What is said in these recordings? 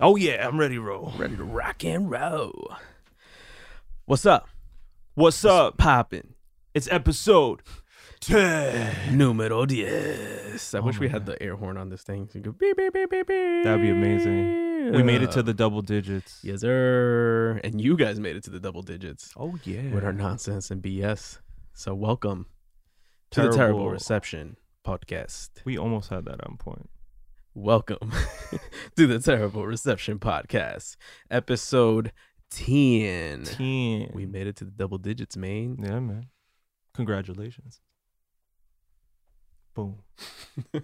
Oh yeah, I'm ready to roll. Ready to rock and roll. What's up? What's up? Popping. It's episode 10. Numero diez. I Oh wish we my had the air horn on this thing. So you go beep, beep, beep, beep, beep. That'd be amazing. We made it to the double digits. Yes, sir. And you guys made it to the double digits Oh yeah. with our nonsense and BS. So welcome to the Terrible Terrible. Reception podcast. We almost had that on point. Welcome to the Terrible Reception podcast, episode 10. 10. We made it to the double digits, man. yeah, man. Congratulations. Boom.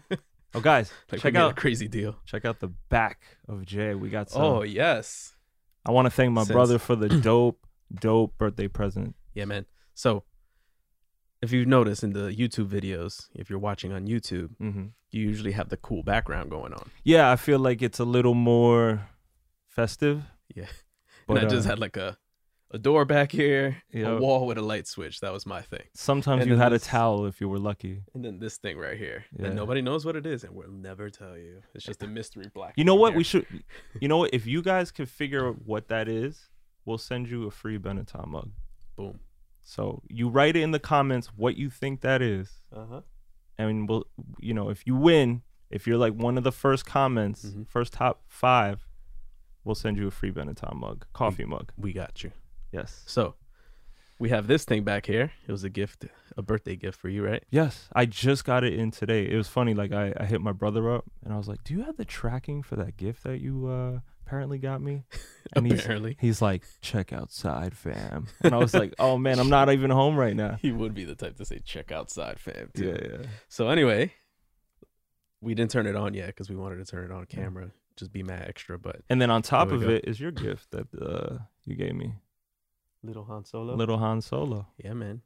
Oh guys, Like check made a out crazy deal. check out the back of Jay. We got some. Oh yes, I want to thank my Since- brother for the dope, dope birthday present. yeah, man. So, if you've noticed in the YouTube videos, if you're watching on YouTube, hmm you usually have the cool background going on. Yeah, I feel like it's a little more festive. Yeah. But, and I just uh, had like a a door back here, Yeah. a wall with a light switch. That was my thing. sometimes and you had a towel if you were lucky. And then this thing right here Yeah. that nobody knows what it is, and we'll never tell you. It's just a mystery black. You know what? We should. You know what? If you guys can figure out what that is, we'll send you a free Benetton mug. boom. So you write it in the comments what you think that is, Uh huh. And we'll. You know, if you win, if you're like one of the first comments, Mhm. first top five, we'll send you a free Benetton mug, coffee mug. We got you. Yes. So, we have this thing back here. It was a gift, a birthday gift for you, right? Yes, I just got it in today. It was funny. Like I, I hit my brother up, and I was like, "Do you have the tracking for that gift that you uh, apparently got me?" And he's Apparently, He's like, check outside, fam. And I was like, oh man, I'm not even home right now. he would be the type to say, "Check outside, fam." Too. Yeah, yeah. So anyway, we didn't turn it on yet because we wanted to turn it on camera, just be mad extra. But And then on top of go. it is your gift that uh, you gave me, little Han Solo, little Han Solo. yeah, man.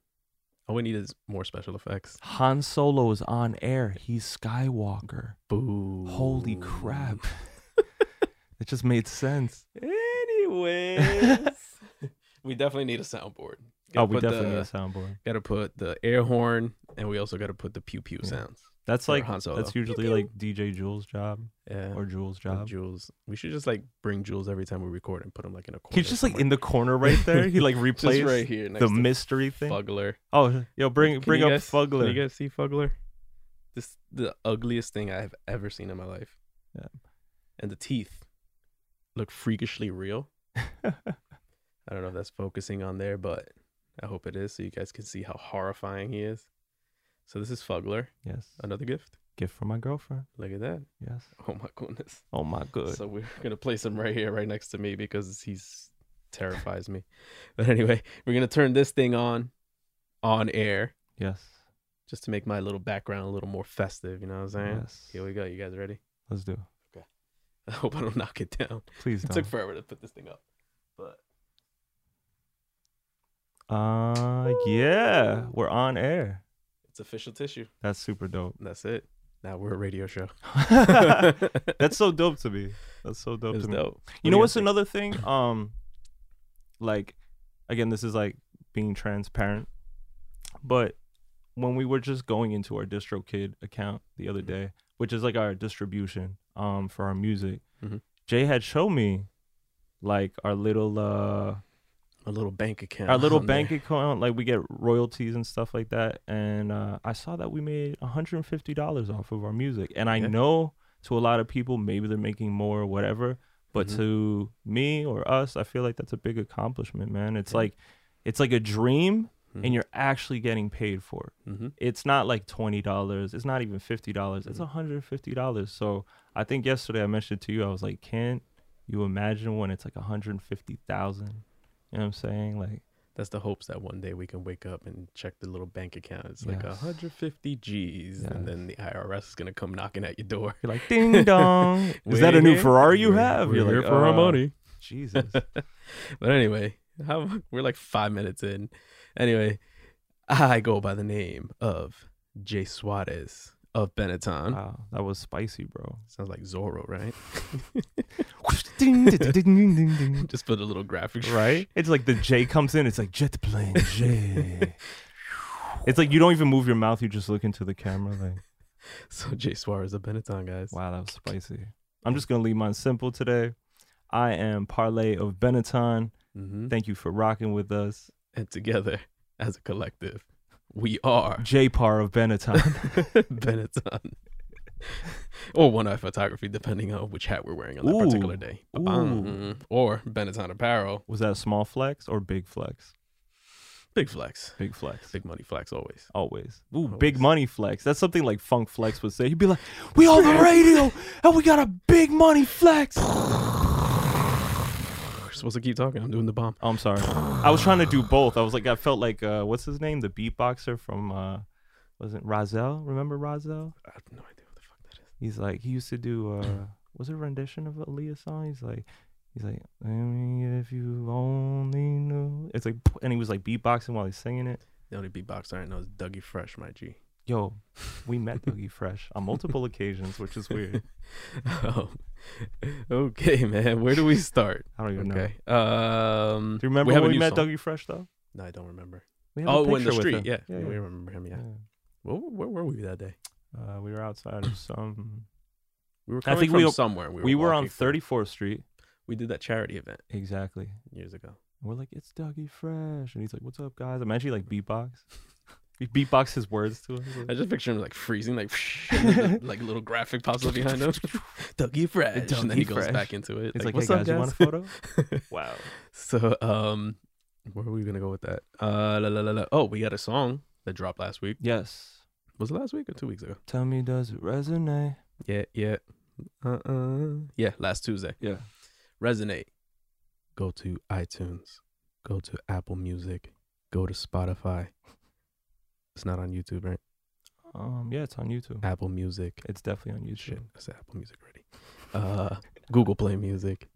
All we need is more special effects. Han Solo is on air. He's Skywalker. Boo! Holy crap! It just made sense. Anyways, we definitely need a soundboard. oh, we definitely the, need a soundboard. Got to put the air horn, and we also got to put the pew pew Yeah. sounds. That's like that's usually Pew, like DJ Jules' job Yeah. or Jules' Or job. Jules. We should just like bring Jules every time we record and put him like in a corner. He's just like in the corner right there. He like just replays right here next the to mystery thing. Fuggler. Oh, yo, bring Can bring you up guys- Fuggler. Can you guys see Fuggler? This the ugliest thing I have ever seen in my life. Yeah. And the teeth look freakishly real. I don't know if that's focusing on there, but I hope it is so you guys can see how horrifying he is. So this is Fuggler, yes, another gift. gift from my girlfriend. Look at that. Yes. Oh my goodness. Oh my good. So we're gonna place him right here, right next to me, because he's terrifies me. But anyway, we're gonna turn this thing on, on air, yes. just to make my little background a little more festive. You know what I'm saying? Yes. Here we go. You guys ready? Let's do. it. I hope I don't knock it down. Please It don't. It took forever to put this thing up, but Uh, yeah, we're on air. it's official tissue. That's super dope. That's it. Now we're a radio show. That's so dope to me. That's so dope It's to me. dope. You know what's do another thing? Um, like, again, this is like being transparent, but when we were just going into our DistroKid account the other Mhm. day, which is like our distribution, um, for our music, Mhm. Jay had shown me, like our little uh A little bank account. our little bank there. account like we get royalties and stuff like that and uh, i saw that we made $150 off of our music and i Yeah. know to a lot of people maybe they're making more or whatever but Mhm. to me or us i feel like that's a big accomplishment man it's Yeah. like it's like a dream Mhm. and you're actually getting paid for it Mhm. it's not like $20 it's not even $50 it's Mhm. $150 so i think yesterday i mentioned to you i was like can't you imagine when it's like 150000 you know what i'm saying like That's the hopes that one day we can wake up and check the little bank account. It's like Yes. 150 G's, Yes. and then the IRS is gonna come knocking at your door. You're like, ding dong. Is that a new Ferrari you we're- have? We're You're here like, for our "Uh, money. Jesus. But anyway, how, we're like five minutes in. Anyway, I go by the name of Jay Suarez of Benetton. wow, that was spicy, bro. Sounds like Zorro, right? ding, ding, ding, ding, ding, ding. Just put a little graphic, Right? It's like the J comes in. It's like jet plane J. It's like you don't even move your mouth; you just look into the camera. Like, So Jay Suarez of Benetton, guys. wow, that was spicy. I'm just gonna leave mine simple today. I am Parlay of Benetton. hmm Thank you for rocking with us. And together, as a collective, we are J Par of Benetton. Benetton. or one eye photography, depending on which hat we're wearing on that Ooh. particular day. Ooh. Or Benetton apparel. was that a small flex or big flex? Big flex. Big flex. Big money flex always. Always. Ooh, big money flex. That's something like Funk Flex would say. He'd be like, "We on the radio and we got a big money flex." We're supposed to keep talking. I'm doing the bomb. Oh, I'm sorry. I was trying to do both. I was like, I felt like, uh, what's his name? The beatboxer from, uh, was it Rahzel? Remember Rahzel? I have no idea what the fuck that is. He's like, he used to do, uh, was it a rendition of a Aaliyah song? He's like, he's like, I mean, if you only knew. It's like, and he was like beatboxing while he's singing it. The only beatboxer I know is Dougie Fresh, my G. Yo, we met Dougie Fresh on multiple occasions, which is weird. Um, okay, man. Where do we start? I don't even know. Okay. Um, Do you remember we when we met song. Dougie Fresh though? No, I don't remember. We have a Oh, in the street. him. Yeah. yeah, we remember him. Yeah. Where, where were we that day? Uh, we were outside of some. We were I coming think from we- somewhere. We were, We were on from- 34th Street. We did that charity event Exactly. years ago. We're like, it's Dougie Fresh, and he's like, "What's up, guys?" I'm actually like beatbox. He beatbox his words to us. I just picture him like freezing, like like little graphic pops up behind him. Dougie Fresh, and then he Dougie goes back into it. It's like, like, "What's hey up, guys, you want a photo? wow. so, um, where are we gonna go with that? Uh, la, la, la, la. oh, we got a song that dropped last week. Yes. Was it last week or two weeks ago? Tell me, does it resonate? Yeah, yeah. Uh, uh Yeah, last Tuesday. Yeah. Resonate. Go to iTunes. Go to Apple Music. Go to Spotify. It's not on YouTube, right? Um. Yeah, it's on YouTube. Apple Music. It's definitely on YouTube. Shit, I said Apple Music already. Uh, Google Play Music.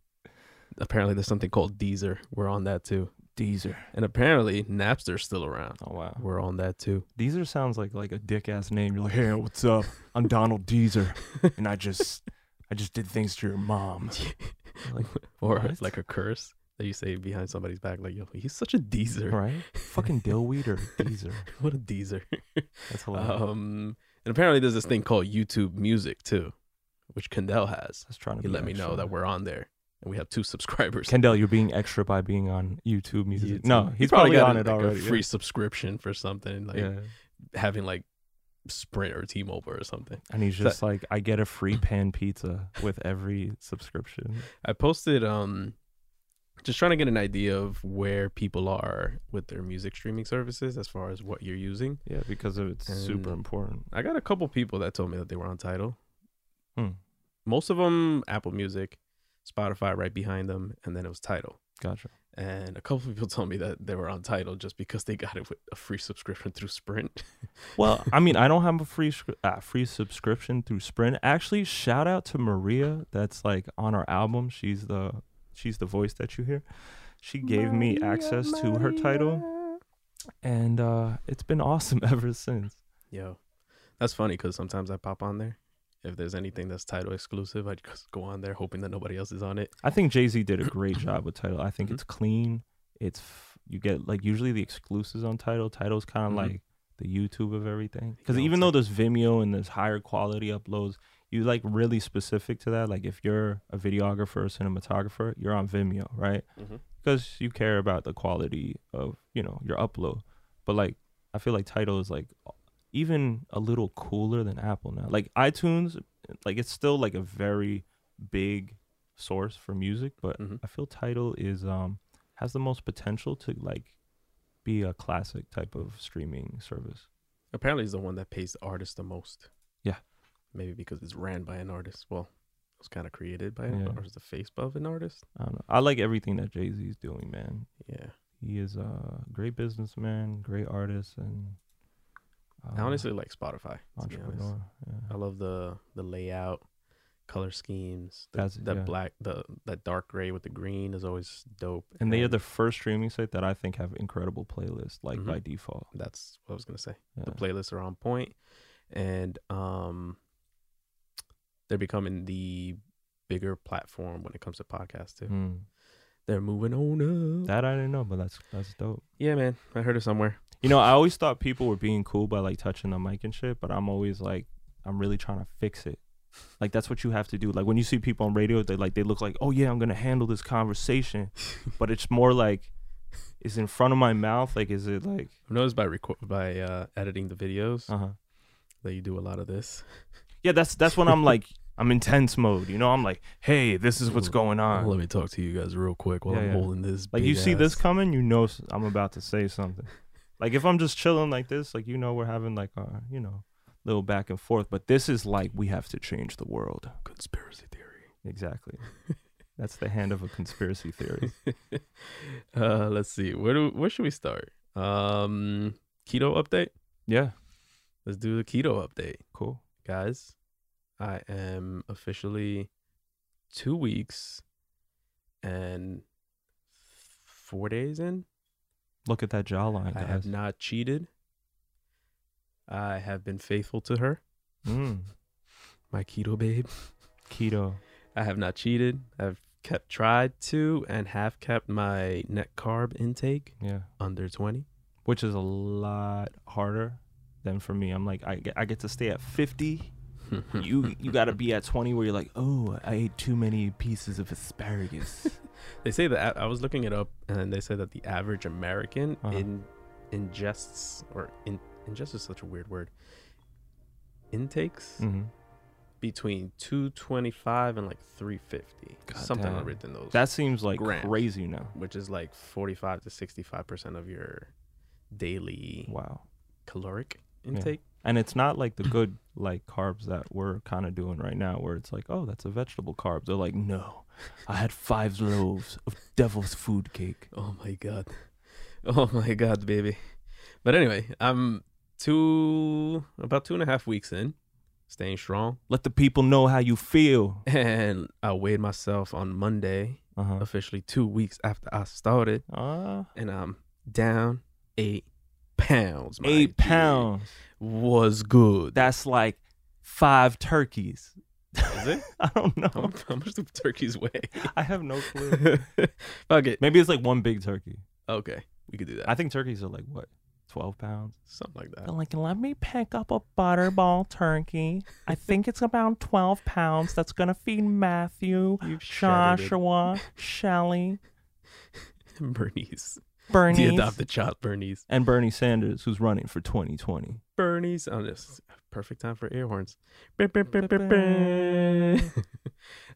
Apparently, there's something called Deezer. We're on that too. Deezer. And apparently, Napster's still around. Oh wow. We're on that too. Deezer sounds like like a dick ass name. You're like, hey, what's up? I'm Donald Deezer, and I just I just did things to your mom. Like, or What? it's like a curse that you say behind somebody's back, like, yo, he's such a Deezer. right? Fucking dillweed or Deezer. What a Deezer. That's hilarious. Um, and apparently there's this thing called YouTube Music too, which Kendall has. That's trying to He let me know that we're on there, and we have two subscribers. Kendall, you're being extra by being on YouTube Music. YouTube. No, He he's probably, got on a- it like already. Free subscription for something, like yeah. having like Sprint or T-Mobile or something. And he's just like, I get a free pan pizza with every subscription. I posted um just trying to get an idea of where people are with their music streaming services as far as what you're using. Yeah, because of it's super important. I got a couple people that told me that they were on Tidal. Hmm. Most of them Apple Music, Spotify right behind them, and then it was Tidal. Gotcha. And a couple people told me that they were on Tidal just because they got it with a free subscription through Sprint. Well, I mean, I don't have a free uh, free subscription through Sprint. Actually, shout out to Maria. That's like on our album. She's the she's the voice that you hear. She gave me access to her Tidal, and uh, it's been awesome ever since. Yo, that's funny because sometimes I pop on there. If there's anything that's Tidal exclusive, I just go on there hoping that nobody else is on it. I think Jay Z did a great job with Tidal. I think Mhm. it's clean. It's f- you get like usually the exclusives on Tidal. Tidal's kind of Mhm. like the YouTube of everything. Because know, even though like- there's Vimeo and there's higher quality uploads, you like really specific to that. Like if you're a videographer or cinematographer, you're on Vimeo, right? Mm-hmm. Because you care about the quality of you know your upload. But like I feel like Tidal is like even a little cooler than Apple now. Like iTunes, like it's still like a very big source for music, but Mhm. I feel Tidal is um has the most potential to like be a classic type of streaming service. Apparently, it's the one that pays the artist the most. Yeah. Maybe because it's ran by an artist. Well, it was kind of created by an Yeah. is the face of an artist. I don't know. I like everything that Jay Z is doing, man. Yeah. He is a great businessman, great artist, and uh, I honestly like Spotify. To be honest. entrepreneur. Yeah. I love the the layout, color schemes. The, That's- that yeah. black, the that dark gray with the green is always dope. And they are the first streaming site that I think have incredible playlists, like Mhm. by default. That's what I was gonna say. Yeah. The playlists are on point, and um, they're becoming the bigger platform when it comes to podcasts too. Mm. They're moving on up. That I didn't know, but that's that's dope. yeah, man, I heard it somewhere. You know, I always thought people were being cool by like touching the mic and shit, but I'm always like, I'm really trying to fix it. Like that's what you have to do. Like when you see people on radio, they like they look like, oh yeah, I'm gonna handle this conversation, but it's more like, is in front of my mouth. Like, is it like, I've noticed by record by uh, editing the videos uh huh. that you do a lot of this. Yeah, that's that's when I'm like, I'm in intense mode. You know, I'm like, hey, this is what's going on. Let me talk to you guys real quick while Yeah, I'm yeah. holding this. Like you big see this ass- coming, you know s- I'm about to say something. Like if I'm just chilling like this, like you know we're having like a you know little back and forth, but this is like we have to change the world. conspiracy theory. Exactly. That's the hand of a conspiracy theory. uh, let's see. Where do where should we start? Um, keto update. Yeah, Let's do the keto update, cool. Guys. I am officially two weeks and four days in. Look at that jawline, I guys. have not cheated. I have been faithful to her, Mm, my keto babe. keto. I have not cheated. I've kept tried to and have kept my net carb intake Yeah, under 20. which is a lot harder than for me. I'm like I get, I get to stay at 50. You you got to be at 20 where you're like, oh, I ate too many pieces of asparagus. They say that I was looking it up, and they say that the average American Uh-huh. in ingests or in ingest is such a weird word. Intakes hmm between 225 and like 350, God something damn. within those. That seems like Grams. crazy now. which is like 45 to 65 percent of your daily Wow. caloric intake. And it's not like the good like carbs that we're kind of doing right now, where it's like, oh, that's a vegetable carb. They're like, no, I had five loaves of devil's food cake. Oh my god. Oh my god, baby. But anyway, I'm two about two and a half weeks in, staying strong. Let the people know how you feel. And I weighed myself on Monday, Uh huh. officially two weeks after I started, Uh, and I'm down eight pounds. eight pounds. was good. That's like five turkeys. Is it? I don't know. how much do turkeys weigh? I have no clue. Fuck it. Maybe it's like one big turkey. Okay, we could do that. I think turkeys are like what, twelve pounds. Something like that. Like, let me pick up a butterball turkey. I think it's about 12 pounds. That's to feed Matthew, You've. Joshua, Shelly, Bernice. Bernie, The adopted child, Bernice. and Bernie Sanders, who's running for 2020. Bernie's. Oh, this perfect time for air horns.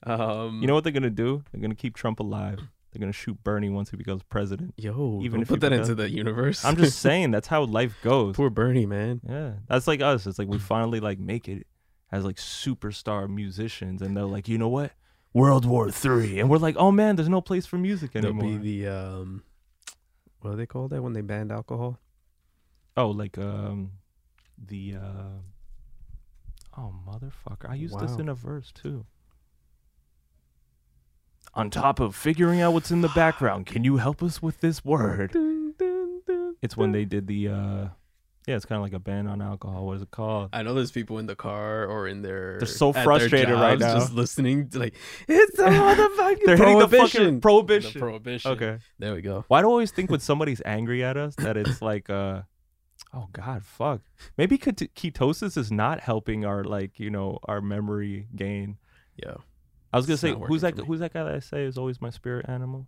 um, You know what they're going to do? They're going to keep Trump alive. They're going to shoot Bernie once he becomes president. yo, even if put that does- into the universe. I'm just saying, that's how life goes. poor Bernie, man. Yeah. That's like us. It's like we finally like make it as like superstar musicians and they're like, you know what? World War Three. And we're like, oh man, there's no place for music There'll anymore. be the um, what do they call that when they banned alcohol? Oh, like um, the uh, oh motherfucker! I used this in a verse too. On top of figuring out what's in the background, can you help us with this word? Dun, dun, dun, It's when they did the uh, yeah, it's kind of like a ban on alcohol. What is it called? I know there's people in the car or in their. They're so frustrated right now. Just listening, to like it's a motherfucking They're hitting the prohibition. fucking prohibition. The prohibition. Okay. there we go. Why do I always think when somebody's angry at us that it's like uh oh god fuck maybe ket- ketosis is not helping our like you know our memory gain Yeah. I was gonna It's say who's that who's that guy that I say is always my spirit animal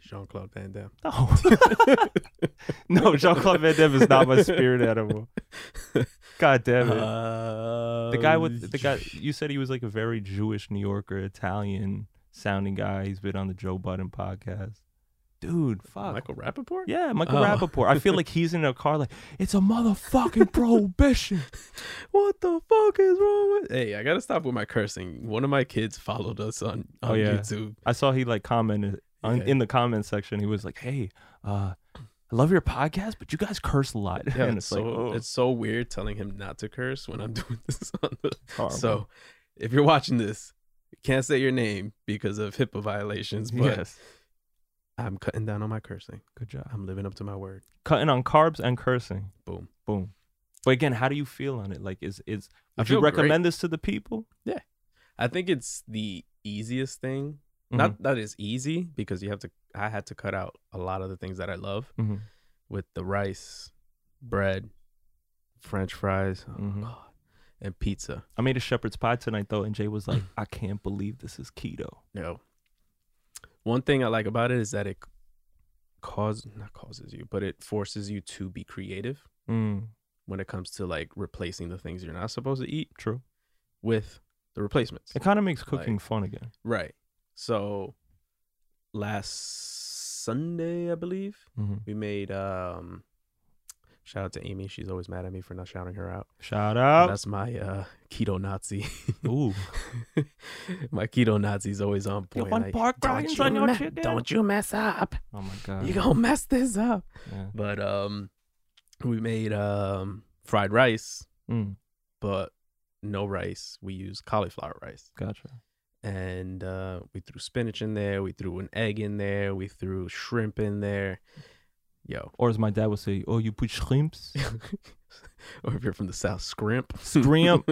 Jean Claude Van Damme. no no Jean-Claude Van Damme is not my spirit animal god damn it Uh, the guy with the guy you said he was like a very Jewish New Yorker Italian sounding guy he's been on the Joe Budden podcast dude fuck Michael Rapaport. Yeah, Michael Oh. Rapaport. I feel like he's in a car like, it's a motherfucking prohibition. What the fuck is wrong with? Hey, I gotta stop with my cursing. One of my kids followed us on on Oh, yeah. YouTube. I saw he like commented on, in the comment section. He was like, hey, uh, I love your podcast, but you guys curse a lot. Yeah, and it's so like, oh, it's so weird telling him not to curse when I'm doing this on the. horrible. So, if you're watching this, you can't say your name because of HIPAA violations. But yes, I'm cutting down on my cursing. good job. I'm living up to my word. Cutting on carbs and cursing. Boom. Boom. But again, how do you feel on it? Like, is is would you feel great. recommend this to the people? Yeah, I think it's the easiest thing Not that it's easy because you have to. I had to cut out a lot of the things that I love hmm with the rice, bread, French fries, oh Mhm. God, and pizza. I made a shepherd's pie tonight though, and Jay was like, "I can't believe this is keto." No. One thing I like about it is that it cause not causes you, but it forces you to be creative Mm, when it comes to like replacing the things you're not supposed to eat true. with the replacements. It kind of makes cooking Like- fun again. Right. So last Sunday, I believe, hmm we made um shout out to Amy. She's always mad at me for not shouting her out. Shout out. That's my uh keto Nazi. Ooh, my keto Nazi's always on You point. want like, pork "Don't you on your me- chicken?" Don't you mess up. oh my god. You gonna mess this up. yeah. But um we made um fried rice, Mm, but no rice. We use cauliflower rice. gotcha. And uh, we threw spinach in there. We threw an egg in there. We threw shrimp in there. Yo, Or as my dad would say, "Oh, you put shrimps." or if you're from the south, scrimp. Scrimp.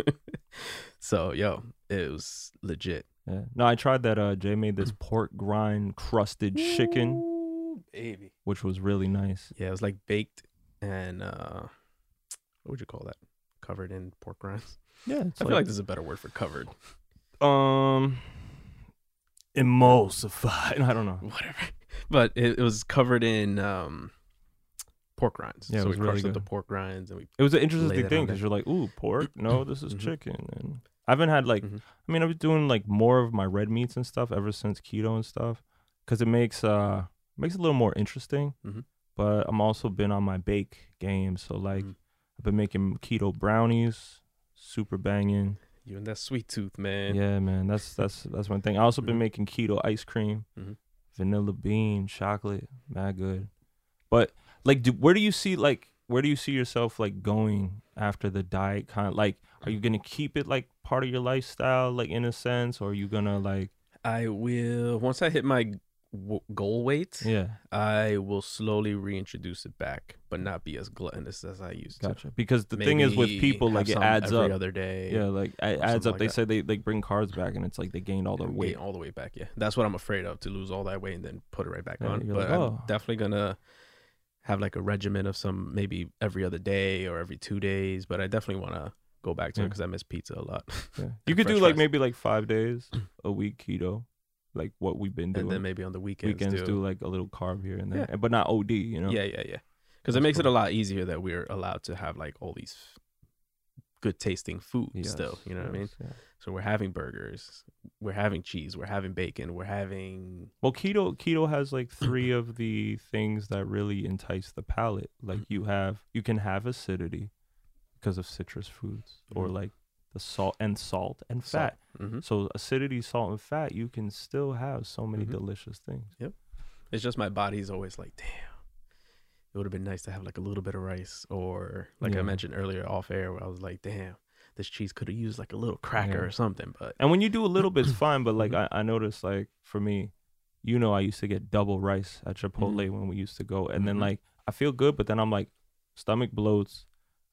so yo, it was legit. Yeah. No, I tried that. Uh, Jay made this pork grind crusted chicken, Ooh, baby. which was really nice. Yeah, it was like baked and uh, what would you call that? Covered in pork rinds. Yeah, I feel like there's a better word for covered. Um emulsified. I don't know. Whatever. But it, it was covered in um pork rinds. Yeah, it was we really crushed up the pork rinds and we It was an interesting thing because you're like, "Ooh, pork? No, this is Mhm. chicken." And I haven't had like, Mhm. I mean, I was doing like more of my red meats and stuff ever since keto and stuff, because it makes uh makes it a little more interesting. Mhm. But I'm also been on my bake game, so like Mhm. I've been making keto brownies, super banging. You and that sweet tooth, man. Yeah, man, that's that's that's one thing. I also been Mhm. making keto ice cream, Mhm. vanilla bean, chocolate, mad good. But like, do, where do you see like where do you see yourself like going after the diet? Kind of like, are you gonna keep it like part of your lifestyle, like in a sense, or are you gonna like, I will once I hit my w- goal weight, yeah, I will slowly reintroduce it back, but not be as gluttonous as I used to. gotcha. Because the thing is with people, like it some adds every up. other day. Yeah, like it adds up. like they that. say they like bring carbs back, and it's like they gained all their weight. all the way back. Yeah, that's what I'm afraid of to lose all that weight and then put it right back Yeah, on. But like, I'm "Oh." definitely gonna have like a regimen of some maybe every other day or every two days. But I definitely want to go back to it because I miss pizza a lot. Yeah. You could do fresh like maybe like five days a week keto, like what we've been doing. and then maybe on the weekends, weekends do. do like a little carb here and there, Yeah. but not OD. You know. Yeah, yeah, yeah. Because it makes it a lot easier that we're allowed to have like all these good tasting food Yes, still. You know what I mean? yeah. So we're having burgers, we're having cheese, we're having bacon, we're having Well, keto keto has like three of the things that really entice the palate. Like you have, you can have acidity because of citrus foods, or Mhm. like the salt and salt and fat. hmm So acidity, salt, and fat, you can still have so many Mhm. delicious things. Yep. It's just my body's always like, damn. It would have been nice to have like a little bit of rice, or like Yeah. I mentioned earlier off air, where I was like, damn, this cheese could have used like a little cracker Yeah. or something. But And when you do a little bit, it's fine. But like Mhm. I, I noticed, like for me, you know, I used to get double rice at Chipotle Mhm. when we used to go, and then Mhm. like I feel good, but then I'm like, stomach bloats.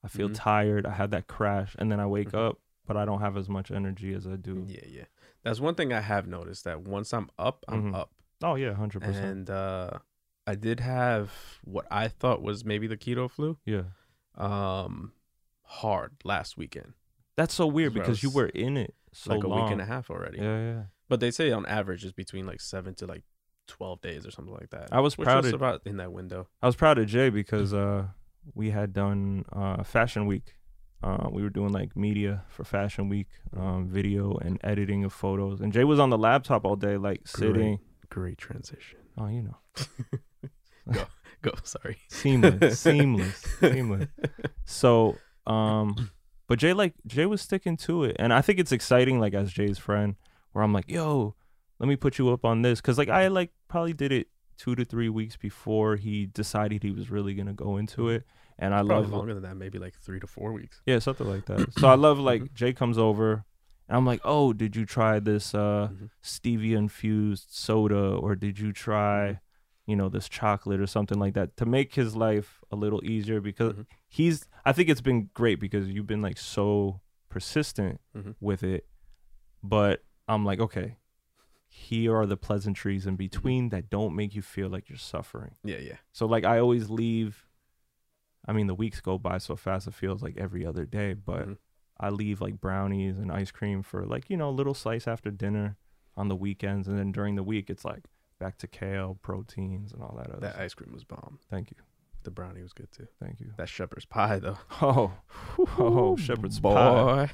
I feel Mhm. tired. I had that crash, and then I wake up, but I don't have as much energy as I do. yeah, yeah, that's one thing I have noticed that once I'm up, I'm Mhm. up. Oh yeah, hundred percent. And uh, I did have what I thought was maybe the keto flu, Yeah, um, hard last weekend, that's so weird because you were in it so like a week and a half already. Yeah, yeah. But they say on average it's between like seven to like twelve days or something like that. I was proud was of- about in that window. I was proud of Jay because uh, we had done uh, Fashion Week. Uh, we were doing like media for Fashion Week, um, video and editing of photos. And Jay was on the laptop all day, like sitting. Great transition. Oh, you know, Go. Sorry. seamless, seamless, seamless. So, um, but Jay like Jay was sticking to it, and I think it's exciting. Like as Jay's friend, where I'm like, yo, let me put you up on this, because like I like probably did it two to three weeks before he decided he was really gonna go into it, and I Probably love longer than that, maybe like three to four weeks. Yeah, something like that. So I love like. Jay comes over and I'm like, "Oh, did you try this uh Mhm. stevia infused soda or did you try, Mhm. you know, this chocolate or something like that to make his life a little easier because Mhm. he's I think it's been great because you've been like so persistent Mhm. with it. But I'm like, okay. here are the pleasantries in between that don't make you feel like you're suffering. Yeah, yeah. So like I always leave I mean the weeks go by so fast it feels like every other day, but Mhm. I leave like brownies and ice cream for like, you know, a little slice after dinner on the weekends and then during the week it's like back to kale, proteins and all that other That stuff. ice cream was bomb. Thank you. The brownie was good too. Thank you. That shepherd's pie though. Oh, Oh, shepherd's pie.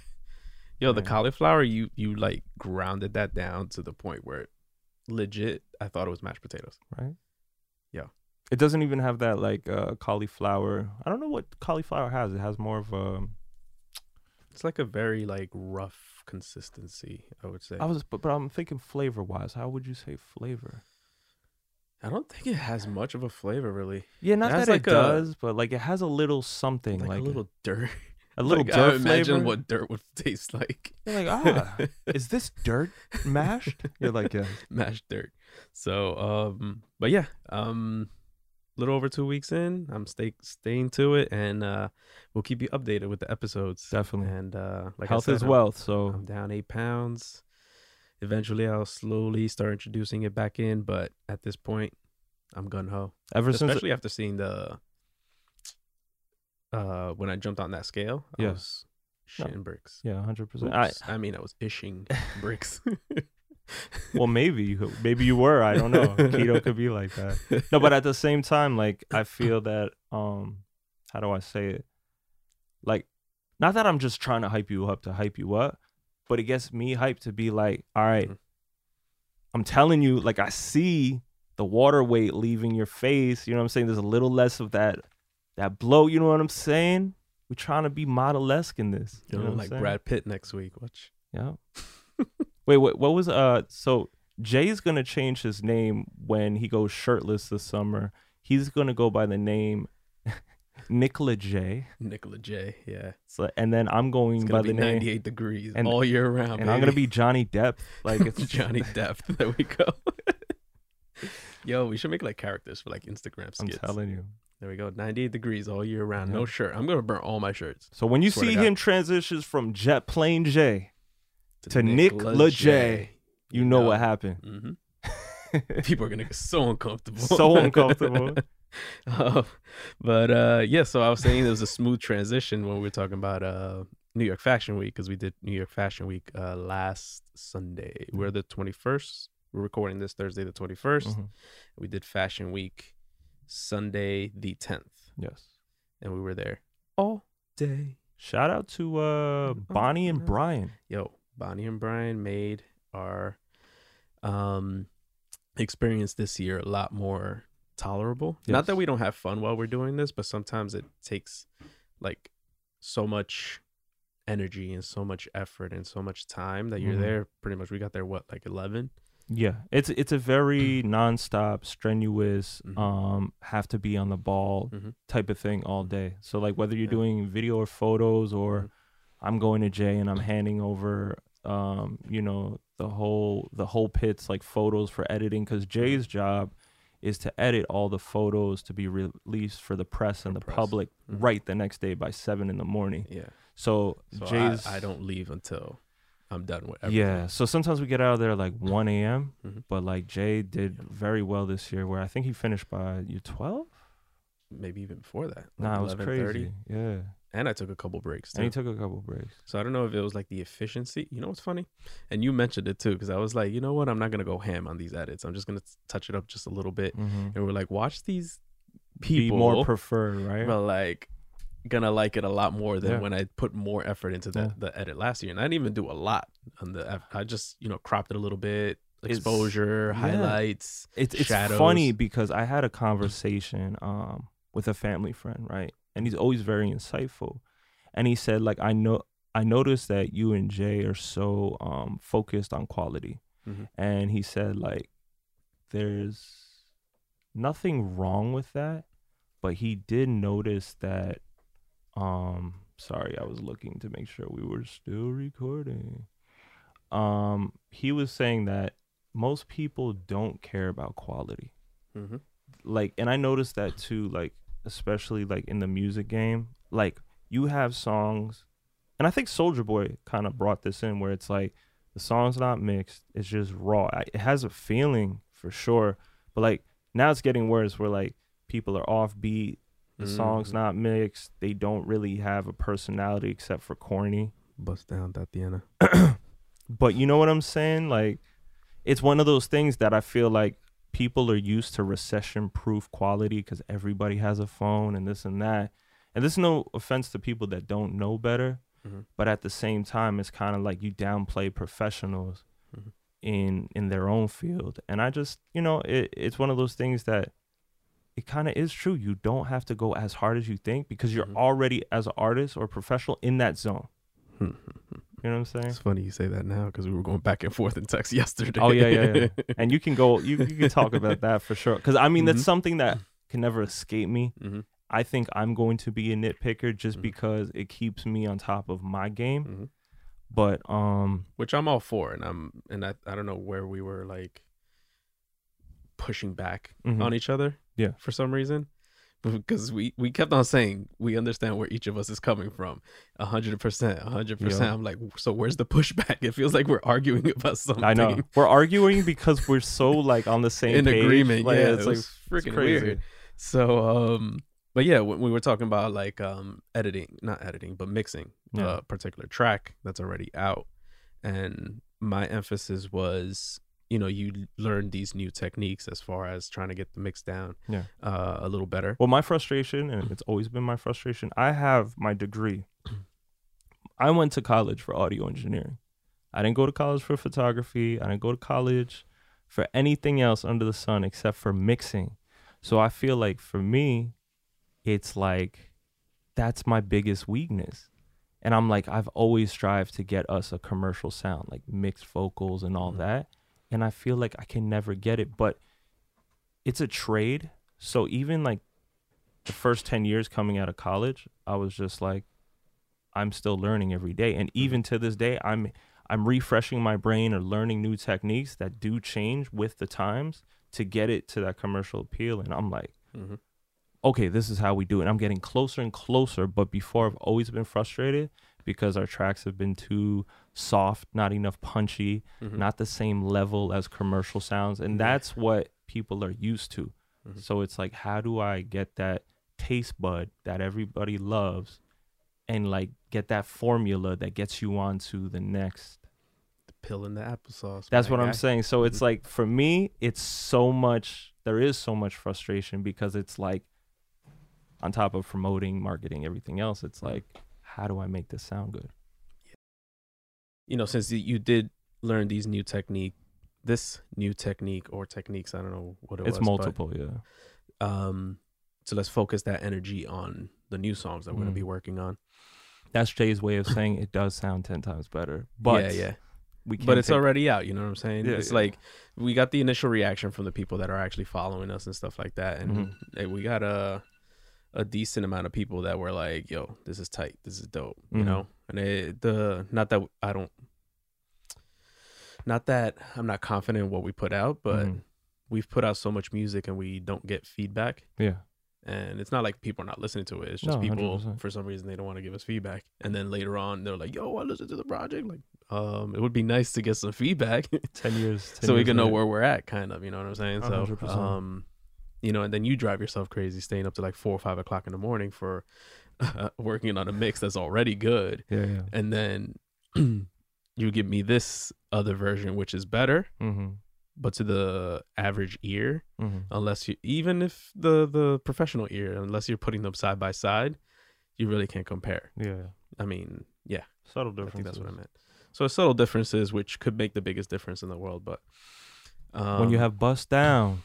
Yo, the Man. cauliflower, you you like grounded that down to the point where legit I thought it was mashed potatoes. right? It doesn't even have that like uh cauliflower. I don't know what cauliflower has. It has more of a It's like a very like rough consistency, I would say. I was but, but I'm thinking flavor wise. How would you say flavor? I don't think it has much of a flavor really. Yeah, not that like it a- does, but like it has a little something Like, like, a little dirt. a little like, dirt I imagine flavor. what dirt would taste like. You're like, ah, is this dirt mashed? You're like, yeah. mashed dirt. So, um, but yeah, um, little over two weeks in, I'm stay staying to it, and uh, we'll keep you updated with the episodes. Definitely. And uh, like Health I said, is I'm- wealth. So I'm down eight pounds. Eventually, I'll slowly start introducing it back in, but at this point, I'm gun ho. ever since Especially after seeing the uh when I jumped on that scale, I Yeah. was No. shitting bricks. yeah, hundred percent. I I mean, I was ishing bricks. well, maybe you maybe you were. I don't know. Keto could be like that. No, but at the same time, like I feel that um, how do I say it? Like, not that I'm just trying to hype you up to hype you up, but it gets me hyped to be like, all right, Mhm. I'm telling you, like I see the water weight leaving your face. You know what I'm saying? There's a little less of that that blow. You know what I'm saying? We're trying to be model-esque in this. You You know, know, what I'm like saying? Brad Pitt next week. Watch. Yeah. Wait, what, what was uh? So Jay's gonna change his name when he goes shirtless this summer. He's gonna go by the name Nicola J. Nicola J. Yeah, So and then I'm going by the be name, 98 degrees and- all year round. and I'm gonna be Johnny Depp. Like it's Johnny Depp. There we go. Yo, we should make like characters for like Instagram skits. I'm telling you. There we go. 98 degrees all year round. No shirt. I'm gonna burn all my shirts. So when you Swear see him transitions from Jet Plane J, To Nicola J. you know what happened. hmm People are gonna get so uncomfortable. So uncomfortable. Uh, but uh, yeah, so I was saying there was a smooth transition when we were talking about uh, New York Fashion Week because we did New York Fashion Week uh, last Sunday. We're the 21st. We're recording this Thursday, the 21st. Mhm. We did Fashion Week Sunday, the 10th, Yes. and we were there all day. Shout out to uh Bonnie and Brian. Yo, Bonnie and Brian made our um experience this year a lot more tolerable. Not that we don't have fun while we're doing this, but sometimes it takes like so much energy and so much effort and so much time that you're Mhm. there. Pretty much, we got there what like eleven. Yeah, it's it's a very nonstop, strenuous, Mhm. um, have to be on the ball Mhm. type of thing all day. So like whether you're Yeah. doing video or photos, or Mhm. I'm going to Jay and I'm handing over, um, you know, the whole the whole pits like photos for editing because Jay's job is to edit all the photos to be re- released for the press and the press. public Mhm. right the next day by seven in the morning. Yeah. So, So Jay's I, I don't leave until I'm done with everything. yeah. So sometimes we get out of there like 1 a.m. Mhm. But like Jay did very well this year, where I think he finished by you 12. Maybe even before that. like Nah, it was crazy. Yeah, And I took a couple breaks too. and he took a couple breaks. So I don't know if it was like the efficiency. You know what's funny? And you mentioned it too, because I was like, you know what? I'm not gonna go ham on these edits. I'm just gonna touch it up just a little bit. Mm-hmm. And we're like, watch these Be people, more preferred, right? but like gonna like it a lot more than Yeah. when I put more effort into the, Yeah. the edit last year. And I didn't even do a lot on the. I just you know cropped it a little bit, It's- exposure, yeah. highlights. it's it's shadows. funny because I had a conversation um with a family friend, right? And he's always very insightful. And he said, like, I know I noticed that you and Jay are so um focused on quality. Mhm. And he said, like, there's nothing wrong with that, but he did notice that um sorry, I was looking to make sure we were still recording. Um he was saying that most people don't care about quality. Mm-hmm. Like and I noticed that too like especially like in the music game, like you have songs and I think Soulja Boy kind of brought this in where it's like The song's not mixed. It's just raw. I- It has a feeling for sure, but like now it's getting worse. Where like people are off beat. The song's Mhm. not mixed. They don't really have a personality except for corny. bust down Thotiana. But you know what I'm saying? Like, it's one of those things that I feel like people are used to recession proof quality because everybody has a phone and this and that. And this is no offense to people that don't know better, Mhm. but at the same time, it's kind of like you downplay professionals Mhm. in in their own field. And I just, you know, it, it's one of those things that it kind of is true. You don't have to go as hard as you think because you're Mhm. already as an artist or professional in that zone. You know what I'm saying? It's funny you say that now because we were going back and forth in text yesterday. Oh yeah, yeah, yeah. and you can go, you, you can talk about that for sure. Because I mean, that's Mhm. something that can never escape me. hmm I think I'm going to be a nitpicker just Mhm. because it keeps me on top of my game. hmm But um, Which I'm all for, and I'm and I I don't know where we were like pushing back mhm. on each other. Yeah. For some reason. Because we, we kept on saying we understand where each of us is coming from, a hundred percent, a hundred percent. Yeah. I'm like, so where's the pushback? It feels like we're arguing about something. I know we're arguing because we're so like on the same in page. agreement. Like, yeah, it's it like freaking crazy. weird. So, um, but yeah, when we were talking about like um editing, not editing, but mixing Yeah. a particular track that's already out, and my emphasis was, you know, you learn these new techniques as far as trying to get the mix down, Yeah. uh, a little better. Well, my frustration, and it's always been my frustration. I have my degree. I went to college for audio engineering. I didn't go to college for photography. I didn't go to college for anything else under the sun except for mixing. So I feel like for me, it's like that's my biggest weakness. And I'm like, I've always strived to get us a commercial sound, like mixed vocals and all Mhm. that. And I feel like I can never get it. But it's a trade. So even like the first 10 years coming out of college, I was just like, I'm still learning every day. And even to this day, I'm I'm refreshing my brain or learning new techniques that do change with the times to get it to that commercial appeal. And I'm like, hmm okay, this is how we do it. I'm getting closer and closer. But before, I've always been frustrated because our tracks have been too soft, not enough punchy, hmm not the same level as commercial sounds. And that's what people are used to. Mhm. So it's like, how do I get that taste bud that everybody loves and like get that formula that gets you on to the next? the pill in the applesauce. That's what I'm saying. So it's like, for me, it's so much, there is so much frustration because it's like, on top of promoting, marketing, everything else, it's like, how do I make this sound good? You know, since you- did learn these new technique, this new technique or techniques, I don't know what it it's was. multiple, yeah. um so let's focus that energy on the new songs that we're gonna Mm. be working on That's Jay's way of saying it does sound 10 times better. But yeah yeah we can't but it's take- already out you know what i'm saying Yeah, it's yeah. like we got the initial reaction from the people that are actually following us and stuff like that and Mhm. eh, we got a a decent amount of people that were like yo this is tight this is dope you Mhm. know and it, the not that i don't not that i'm not confident in what we put out but Mhm. we've put out so much music and we don't get feedback Yeah. and it's not like people are not listening to it. It's just No, people 100%. for some reason they don't want to give us feedback, and then later on they're like, "Yo, I listened to the project." Like, um, it would be nice to get some feedback 10 years. 10 so we years can know where we're at, kind of. You know what I'm saying? So, 100%. um, you know, and then you drive yourself crazy, staying up to like four or five o'clock in the morning for working on a mix that's already good, Yeah, yeah. and then you give me this other version, which is better, Mm-hmm. but to the average ear, Mm-hmm. unless you even if the the professional ear unless you're putting them side by side you really can't compare Yeah. i mean yeah Subtle differences. i think that's what i meant so subtle differences which could make the biggest difference in the world but um, when you have bust down,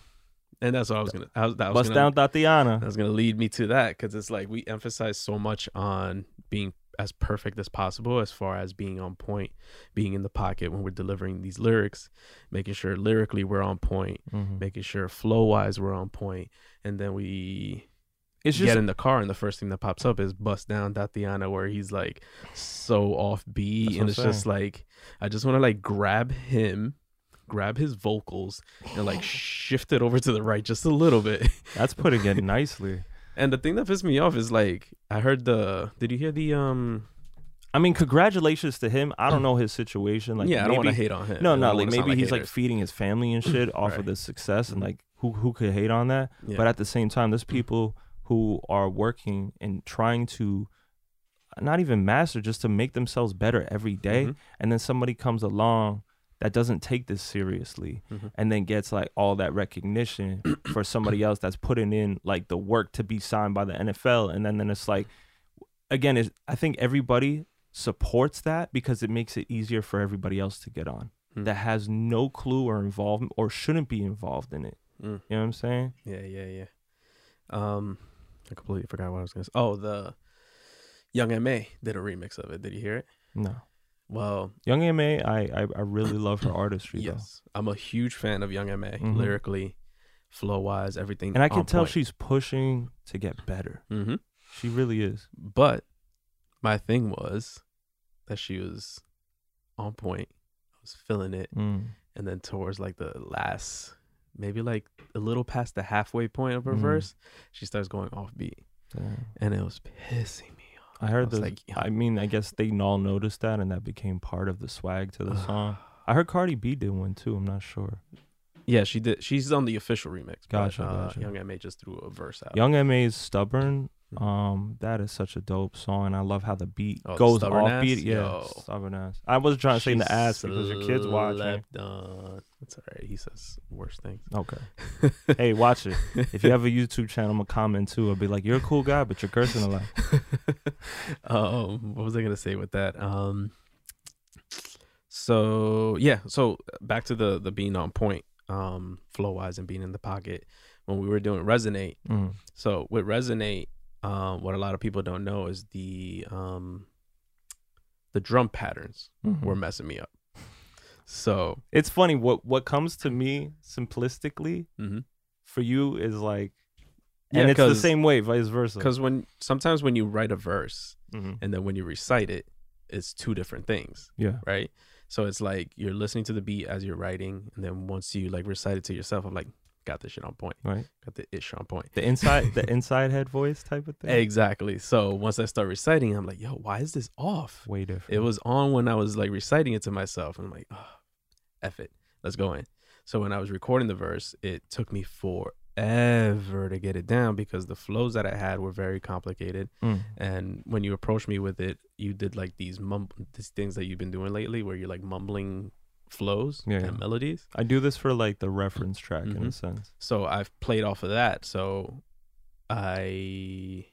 and that's what i was gonna I was, that was bust gonna, down Thotiana. that was gonna lead me to that because it's like we emphasize so much on being as perfect as possible as far as being on point being in the pocket when we're delivering these lyrics making sure lyrically we're on point Mhm. making sure flow wise we're on point and then we It's get just in the car and the first thing that pops up is bust down Thotiana where he's like so off beat and it's I'm just like I just want to like grab him grab his vocals and like shift it over to the right just a little bit that's putting it nicely. and the thing that pissed me off is like I heard the did you hear the um I mean, congratulations to him. I don't know his situation. Like, yeah, I don't want to hate on him. No, no, like maybe he's like feeding his family and shit off Right. of this success, and Mhm. like who who could hate on that? Yeah. But at the same time, there's people who are working and trying to not even master, just to make themselves better every day. Mhm. And then somebody comes along that doesn't take this seriously Mhm. and then gets like all that recognition for somebody else that's putting in like the work to be signed by the NFL. And then, then it's like, again, is I think everybody supports that because it makes it easier for everybody else to get on Mm. that has no clue or involvement or shouldn't be involved in it. Mm. You know what I'm saying? Yeah, yeah, yeah. Um, I completely forgot what I was gonna say. Oh, the Young M.A did a remix of it. Did you hear it? No. Well, Young M.A, I I, I really love her artistry yes, I'm a huge fan of Young M.A, Mhm. lyrically, flow wise, everything. And I can tell point. she's pushing to get better. Mhm. She really is. But my thing was that she was on point. I was feeling it, Mm. and then towards like the last, maybe like a little past the halfway point of her Mhm. verse, she starts going off beat, Damn. and it was pissing. I heard was this. like. I mean, I guess they all noticed that, and that became part of the swag to the song. I heard Cardi B did one too. I'm not sure. Yeah, she did. She's on the official remix. but, uh, gotcha. Young M.A just threw a verse out. Young M.A is stubborn. Mhm. Um, that is such a dope song, and I love how the beat Oh, goes off ass? beat. Yeah, Yo. stubborn ass. I was trying to say the ass because your kids watching. On. That's all right. He says worse things. Okay. hey, watch it. If you have a YouTube channel, I'm gonna comment too. I'll be like, "You're a cool guy, but you're cursing a lot." um, what was I gonna say with that? Um, so yeah, so back to the the being on point, um, flow wise and being in the pocket. When we were doing resonate, Mm. so with resonate, um, what a lot of people don't know is the um, the drum patterns Mhm. were messing me up. So It's funny what what comes to me simplistically mhm. for you is like, Yeah, and it's the same way, vice versa. because when sometimes when you write a verse Mhm. and then when you recite it, it's two different things. yeah, right? So it's like you're listening to the beat as you're writing, and then once you like recite it to yourself, I'm like, got the shit on point, right. got the ish on point. The inside, the inside head voice type of thing. Exactly. So once I start reciting, I'm like, yo, why is this off? Way different. It was on when I was like reciting it to myself, and I'm like, oh, F it, let's go in. So when I was recording the verse, it took me forever to get it down because the flows that I had were very complicated. Mm. And when you approached me with it, you did like these mum these things that you've been doing lately, where you're like mumbling flows Yeah, and yeah. melodies. I do this for like the reference track in a Mhm. sense. So I've played off of that. So I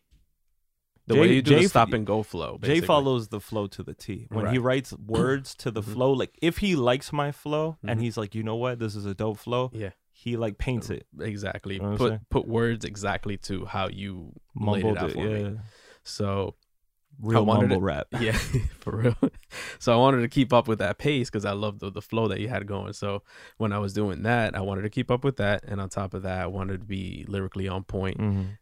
the Jay- way you do Jay the stop and go flow. Jay follows the flow to the T. When he writes words to the Mhm. flow, like if he likes my flow and Mhm. he's like, you know what, this is a dope flow, Yeah, he like paints it, exactly. You know put put words exactly to how you mumbled it out it, for yeah, me. So real mumble it- rap. yeah, for real. So I wanted to keep up with that pace because I loved the, the flow that you had going. So when I was doing that, I wanted to keep up with that, and on top of that, I wanted to be lyrically on point. Mhm.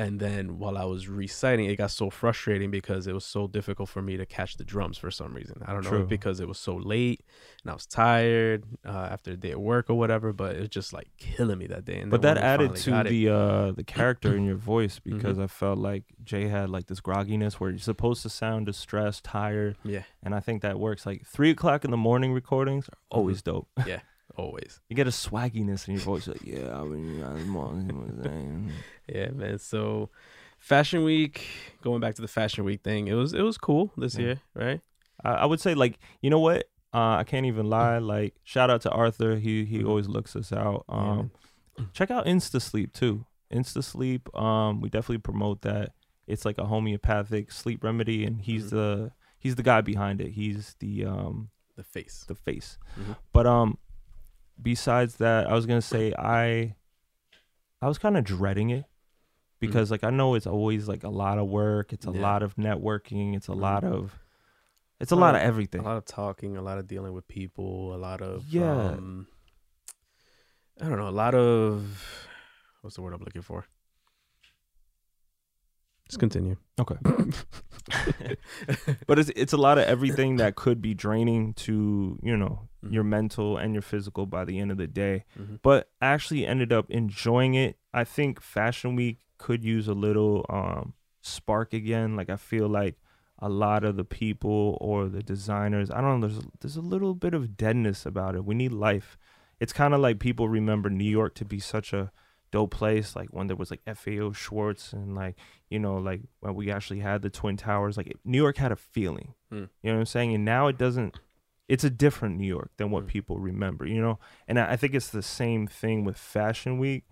And then while I was reciting, it got so frustrating because it was so difficult for me to catch the drums for some reason. I don't know True. if because it was so late and I was tired uh, after a day at work or whatever, but it was just like killing me that day. And But that added to got it- the uh the character in your voice Mm-hmm. because I felt like Jay had like this grogginess where you're supposed to sound distressed, tired, yeah, and I think that works. Like three o'clock in the morning recordings are Mm-hmm. always dope. always. You get a swagginess in your voice, like yeah, I mean, I'm on- Yeah, man. So Fashion Week, going back to the Fashion Week thing, it was it was cool this Yeah. year, right? I, I would say like you know what uh, I can't even lie like shout out to Arthur he he Mhm. always looks us out Yeah, um check out Insta Sleep too Insta Sleep um we definitely promote that it's like a homeopathic sleep remedy and he's Mhm. the he's the guy behind it he's the um The face. the face Mhm. but um besides that I was gonna say I I was kind of dreading it because like I know it's always like a lot of work it's a Yeah. lot of networking it's a Mhm. lot of it's a Lot lot of- of everything A lot of talking, a lot of dealing with people, a lot of Yeah. Um, I don't know, a lot of what's the word I'm looking for? Just continue. Okay. but it's it's a lot of everything that could be draining to you know Mhm. your mental and your physical by the end of the day. Mhm. But actually ended up enjoying it. I think Fashion Week could use a little um spark again. Like I feel like a lot of the people or the designers, I don't know, there's there's a little bit of deadness about it. We need life. It's kind of like people remember New York to be such a dope place, like when there was like FAO Schwarz and like you know like when we actually had the Twin Towers. Like New York had a feeling, Hmm. you know what I'm saying? And now it doesn't. It's a different New York than what Hmm. people remember, you know. And I I think it's the same thing with Fashion Week,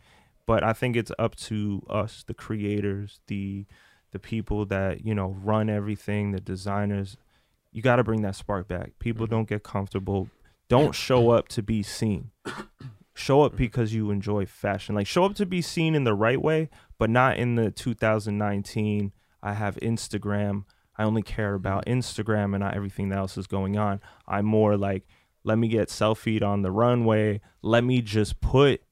but I think it's up to us, the creators, the the people that you know run everything, the designers. You got to bring that spark back. People Mhm. don't get comfortable. Don't show up to be seen. Show up because you enjoy fashion. Like show up to be seen in the right way, but not in the 2019. I have Instagram. I only care about Instagram and not everything else is going on. I'm more like, let me get selfied on the runway. Let me just put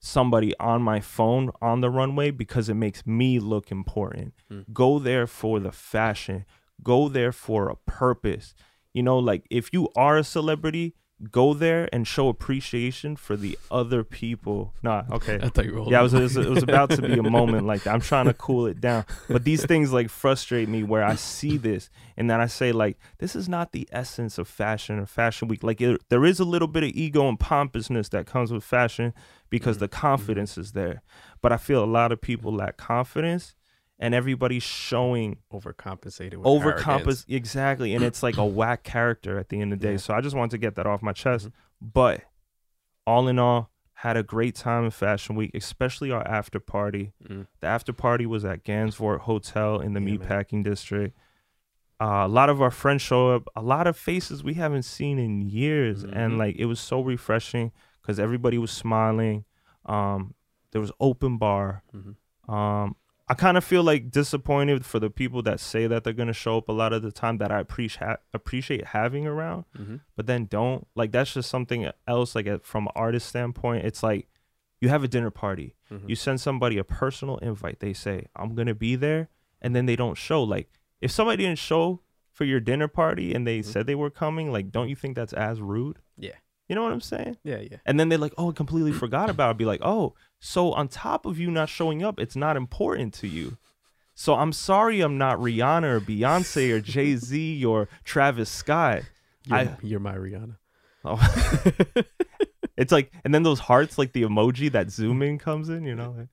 somebody on my phone on the runway because it makes me look important. Mm. Go there for the fashion. Go there for a purpose. You know, like if you are a celebrity, go there and show appreciation for the other people. Nah, okay. I thought you were. Yeah, it was, it was it was about to be a moment like that. I'm trying to cool it down, but these things like frustrate me where I see this and then I say like, this is not the essence of fashion or fashion week. Like it, there is a little bit of ego and pompousness that comes with fashion because mm-hmm. the mm-hmm. confidence is there, but I feel a lot of people lack confidence, and everybody's showing overcompensated. With overcompens exactly, and it's like a whack character at the end of the day. Yeah. So I just wanted to get that off my chest. Mhm. But all in all, had a great time in Fashion Week, especially our after party. Mm. The after party was at Gansevoort Hotel in the Yeah. Meatpacking District. Uh, a lot of our friends show up. A lot of faces we haven't seen in years, Mhm. and like it was so refreshing because everybody was smiling. Um, there was open bar. Mhm. Um, I kind of feel like disappointed for the people that say that they're gonna show up a lot of the time that I appreciate appreciate having around, Mhm. but then don't. Like that's just something else. Like from an artist standpoint, it's like you have a dinner party. Mhm. You send somebody a personal invite. They say I'm gonna be there, and then they don't show. Like if somebody didn't show for your dinner party and they Mhm. said they were coming, like don't you think that's as rude? Yeah. You know what I'm saying? Yeah, yeah. And then they're like, oh, I completely forgot about it. I'd be like, oh, so on top of you not showing up, it's not important to you. So I'm sorry I'm not Rihanna or Beyonce or Jay Z or Travis Scott. You're, I- you're my Rihanna. Oh. it's like, and then those hearts, like the emoji that zoom in comes in, you know?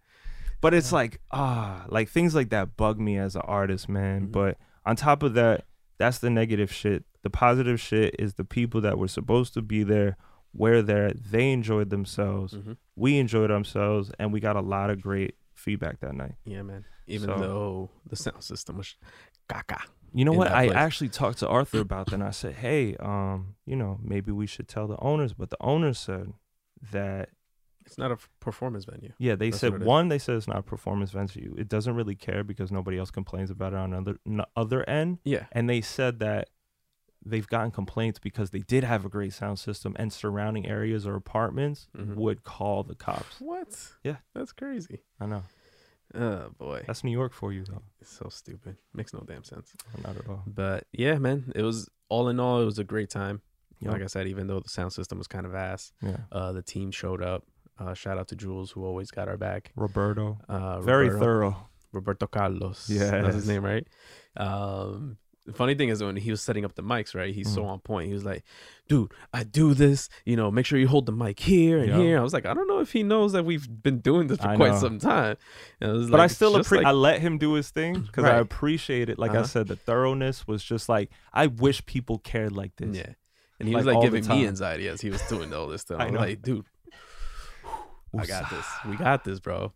But it's like, ah, like things like that bug me as an artist, man. Mhm. But on top of that, that's the negative shit. The positive shit is the people that were supposed to be there were there. They enjoyed themselves. Mhm. We enjoyed ourselves, and we got a lot of great feedback that night. Yeah, man. Even So- though the sound system was caca. You know what? I actually talked to Arthur about that. And I said, "Hey, um, you know, maybe we should tell the owners." But the owners said that It's not a performance venue. Yeah, they That's said it is. one. They said it's not a performance venue. It doesn't really care because nobody else complains about it on other n- other end. Yeah. And they said that they've gotten complaints because they did have a great sound system and surrounding areas or apartments Mhm. would call the cops. What? Yeah. That's crazy. I know Oh boy. that's New York for you though. It's so stupid. Makes no damn sense. Not at all. But yeah, man, it was all in all, it was a great time. Yup. Like I said, even though the sound system was kind of ass, Yeah. uh, the team showed up. Uh, shout out to Jules, who always got our back. Roberto, Uh, very Roberto- thorough. Roberto Carlos. Yeah. That's his name, right? Um, the funny thing is when he was setting up the mics, right? He's so Mhm. on point. He was like, "Dude, I do this. You know, make sure you hold the mic here and Yeah. here." I was like, "I don't know if he knows that we've been doing this for I quite know. some time." And I was But I still it's just appre- I let him do his thing because I appreciate it. Like I Uh-huh. said, the thoroughness was just like I wish people cared like this. yeah. And he like, was like giving me anxiety as he was doing all this stuff. I I'm like, dude, I got this. We got this, bro.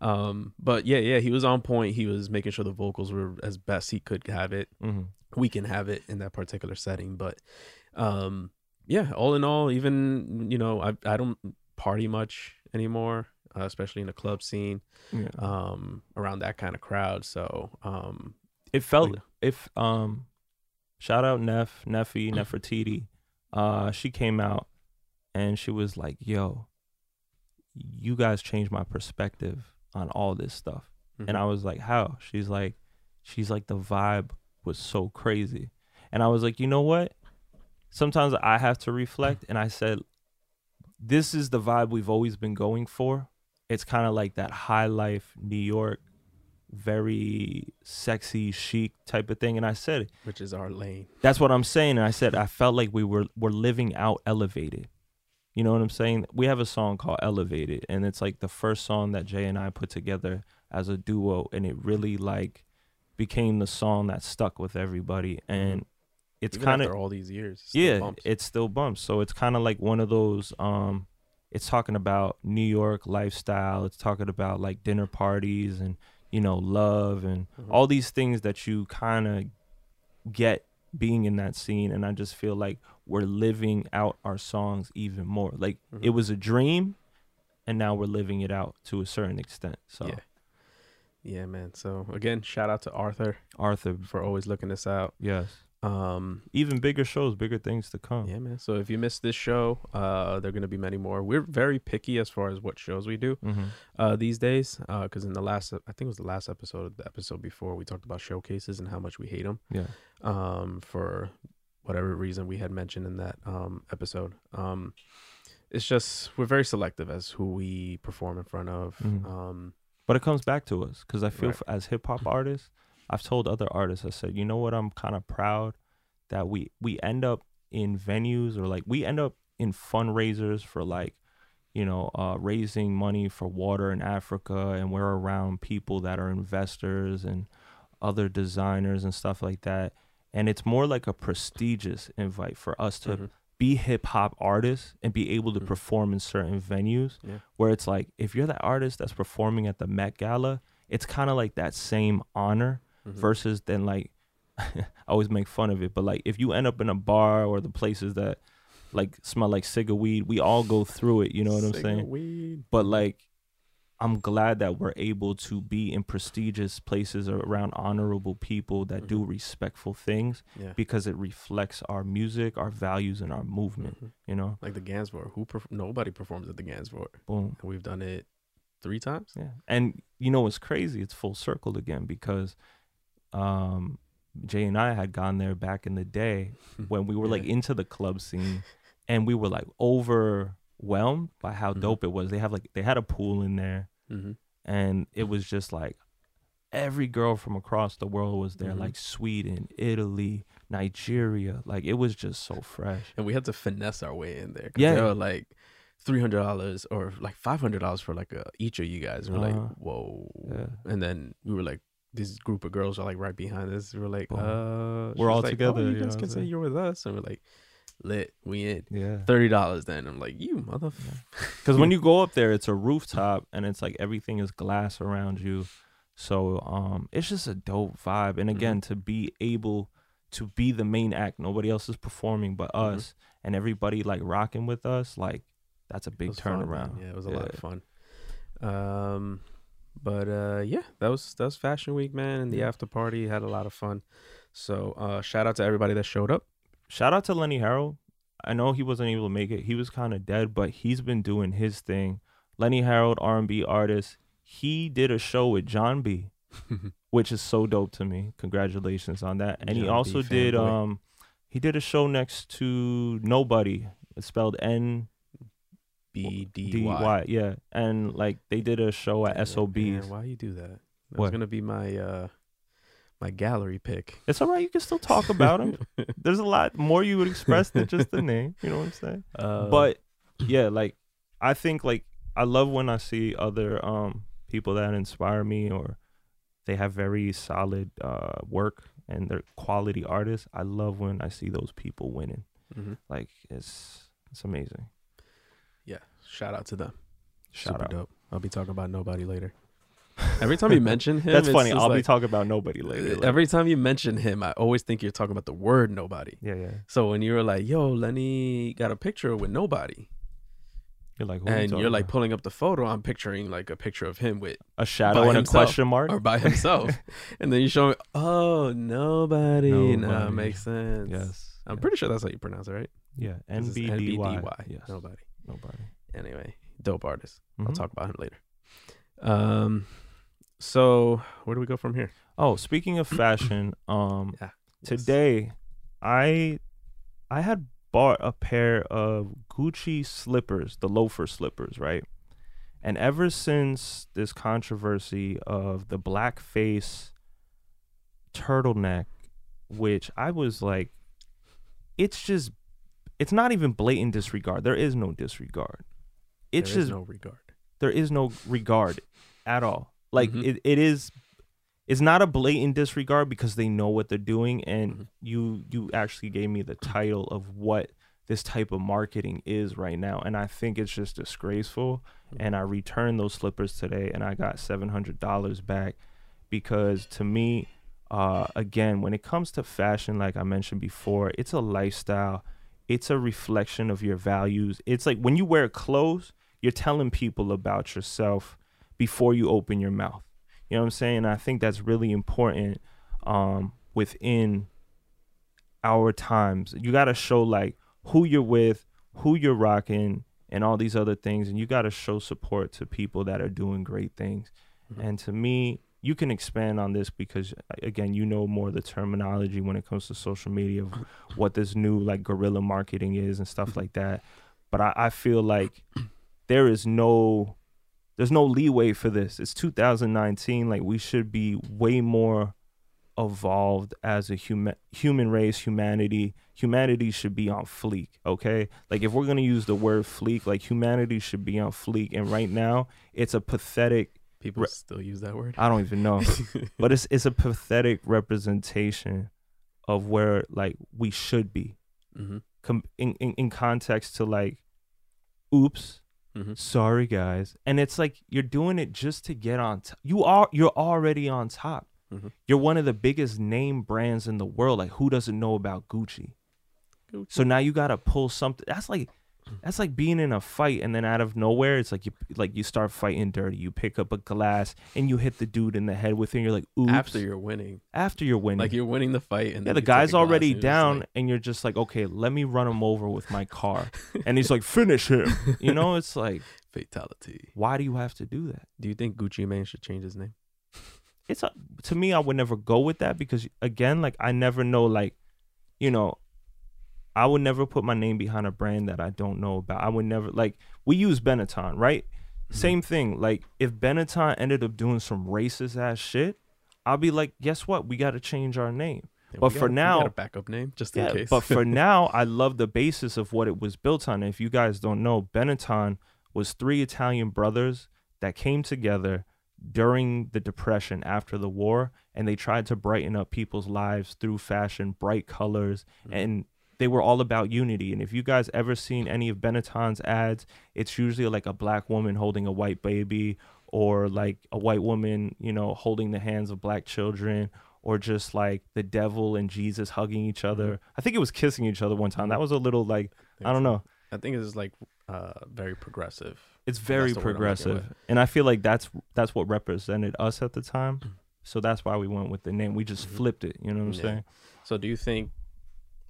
Um, but yeah, yeah, he was on point. He was making sure the vocals were as best he could have it. Mhm. We can have it in that particular setting, but um, yeah, all in all, even you know, I I don't party much anymore, uh, especially in the club scene, Yeah. um, around that kind of crowd. So um, it felt Like- if um shout out Neff Neffy Nefertiti uh she came out and she was like yo you guys changed my perspective on all this stuff and mhm. I was like how she's like she's like the vibe was so crazy and I was like you know what sometimes I have to reflect and I said this is the vibe we've always been going for it's kind of like that high life New York very sexy, chic type of thing. And I said, which is our lane. that's what I'm saying. And I said, I felt like we were we're living out elevated. You know what I'm saying? We have a song called Elevated, and it's like the first song that Jay and I put together as a duo, and it really like became the song that stuck with everybody. And it's kind of all these years. still yeah, bumps. it still bumps. So it's kind of like one of those. Um, it's talking about New York lifestyle. It's talking about like dinner parties and you know love and Mhm. all these things that you kind of get being in that scene. And I just feel like we're living out our songs even more. Like it Mhm. was a dream, and now we're living it out to a certain extent. So Yeah. Yeah, man. So again, shout out to Arthur Arthur, for always looking us out. yes, Um, even bigger shows, bigger things to come. yeah, man. So if you missed this show, uh, there are gonna be many more. We're very picky as far as what shows we do hmm uh these days. Uh, because in the last, I think it was the last episode, of the episode before, we talked about showcases and how much we hate them. Yeah. Um, for whatever reason we had mentioned in that um episode. Um, it's just we're very selective as who we perform in front of. Mhm. Um, But it comes back to us because I feel Right. f as hip hop artists, I've told other artists, I said, you know what, I'm kind of proud that we we end up in venues or like we end up in fundraisers for like, you know, uh, raising money for water in Africa, and we're around people that are investors and other designers and stuff like that. And it's more like a prestigious invite for us to mhm. be hip hop artists and be able to Mhm. perform in certain venues Yeah. where it's like if you're that artist that's performing at the Met Gala, it's kind of like that same honor Mhm. versus then like I always make fun of it, but like if you end up in a bar or the places that like smell like cigar weed, we all go through it, you know what I'm saying? Weed. But like I'm glad that we're able to be in prestigious places around honorable people that do respectful things yeah. because it reflects our music, our values, and our movement. Mhm. You know, Like the Gansevoort. Who perf- nobody performs at the Gansevoort. boom. And we've done it three times. Yeah. And you know what's crazy? It's full circle again because um Jay and I had gone there back in the day when we were like into the club scene and we were like overwhelmed by how Mhm. dope it was. They have like they had a pool in there hmm and it was just like every girl from across the world was there Mhm. like Sweden, Italy, Nigeria. Like it was just so fresh. And we had to finesse our way in there. Yeah. They were like three hundred dollars or like five hundred dollars for like a, each of you guys. And we're Uh-huh. like, whoa. Yeah. And then we were like, this group of girls are like right behind us. We're like, uh, We're all like, together, Oh, you guys can say you're with us, and we're like, lit. We in Yeah. thirty dollars. Then I'm like, you mother. Because when you go up there, it's a rooftop and it's like everything is glass around you. So um, it's just a dope vibe. And again, to be able to be the main act, nobody else is performing but Mhm. us, and everybody like rocking with us, like that's a big was fun, turnaround. yeah, it was a lot of fun. Um, but uh, yeah, that was that was Fashion Week, man, and the after party had a lot of fun. So uh, shout out to everybody that showed up. Shout out to Lenny Harrell. I know he wasn't able to make it. He was kind of dead, but he's been doing his thing. Lenny Harold, R&B artist. He did a show with John B. which is so dope to me. Congratulations on that. And he John B. also did fanboy. um he did a show next to Nobody. It's spelled N B D Y. Yeah. And like they did a show at Man, SOBs. Why you do that? That What? was gonna be my uh my gallery pick. It's all right, you can still talk about him. There's a lot more you would express than just the name. You know what I'm saying? Uh, but yeah, like I think like I love when I see other um people that inspire me or they have very solid uh work and they're quality artists. I love when I see those people winning. mhm. Like it's it's amazing. yeah, shout out to them. Shout Super out. dope. I'll be talking about nobody later. Every time you mention him, That's funny. I'll be talking about nobody later. like- Every time you mention him, I always think you're talking about the word nobody. yeah, yeah. So when you were like, "Yo, Lenny got a picture with nobody," You're like, you and talking you're like pulling up the photo, I'm picturing like a picture of him with a shadow and himself, a question mark. or by himself, and then you show me, "Oh, nobody." Nobody. makes sense. yes. I'm yeah. pretty sure that's how you pronounce it, right? Yeah, it's NBDY. Yes. Nobody. Nobody. Anyway, dope artist. I'll Mhm. talk about him later. Um, so where do we go from here? Oh, speaking of fashion, um, Yeah. today I I had bought a pair of Gucci slippers, the loafer slippers, right? And ever since this controversy of the blackface turtleneck, which I was like, it's just, it's not even blatant disregard. There is no disregard. It's There is just no regard. there is no regard at all. Like Mhm. it, it is it's not a blatant disregard because they know what they're doing and Mhm. you you actually gave me the title of what this type of marketing is right now and I think it's just disgraceful Mhm. and I returned those slippers today and I got $700 back because to me uh again when it comes to fashion like I mentioned before it's a lifestyle it's a reflection of your values it's like when you wear clothes you're telling people about yourself before you open your mouth. You know what I'm saying? I think that's really important um, within our times. You got to show like who you're with, who you're rocking, and all these other things. And you got to show support to people that are doing great things. Mhm. And to me, you can expand on this because again, you know more the terminology when it comes to social media of what this new like guerrilla marketing is and stuff like that. But I, I feel like there is no there's no leeway for this. It's 2019. Like we should be way more evolved as a human human race, humanity. Humanity should be on fleek, okay? Like if we're gonna use the word fleek, like humanity should be on fleek. And right now, it's a pathetic. People Re- still use that word. I don't even know, but it's it's a pathetic representation of where like we should be. mm-hmm. Com- in, in in context to like, oops, Mm-hmm. sorry guys. And it's like you're doing it just to get on top you are you're already on top. Mhm. you're one of the biggest name brands in the world. Like who doesn't know about gucci. So now you gotta pull something that's like that's like being in a fight and then out of nowhere it's like you like you start fighting dirty you pick up a glass and you hit the dude in the head with it and you're like oops after you're winning, after you're winning like you're winning the fight, and yeah, then the guy's already and down, like- and you're just like, okay, let me run him over with my car, and he's like, finish him. You know, it's like, fatality. why do you have to do that? Do you think Gucci Mane should change his name? it's a, to me i would never go with that because again like i never know like you know i would never put my name behind a brand that i don't know about i would never like we use benetton right Mm-hmm. same thing like if benetton ended up doing some racist ass shit i'll be like guess what we got to change our name Yeah, But for got- we now- got a backup name just in case. but for now i love the basis of what it was built on if you guys don't know benetton was three italian brothers that came together during the depression after the war and they tried to brighten up people's lives through fashion bright colors Mhm. and they were all about unity. And if you guys ever seen any of benetton's ads it's usually like a black woman holding a white baby or like a white woman you know holding the hands of black children or just like the devil and jesus hugging each other. I think it was kissing each other one time. That was a little like i don't know. I think it's like uh, very progressive. it's very the word I'm looking progressive. and i feel like that's that's what represented us at the time. So that's why we went with the name. We just Mhm. flipped it. You know what i'm Yeah. saying? So do you think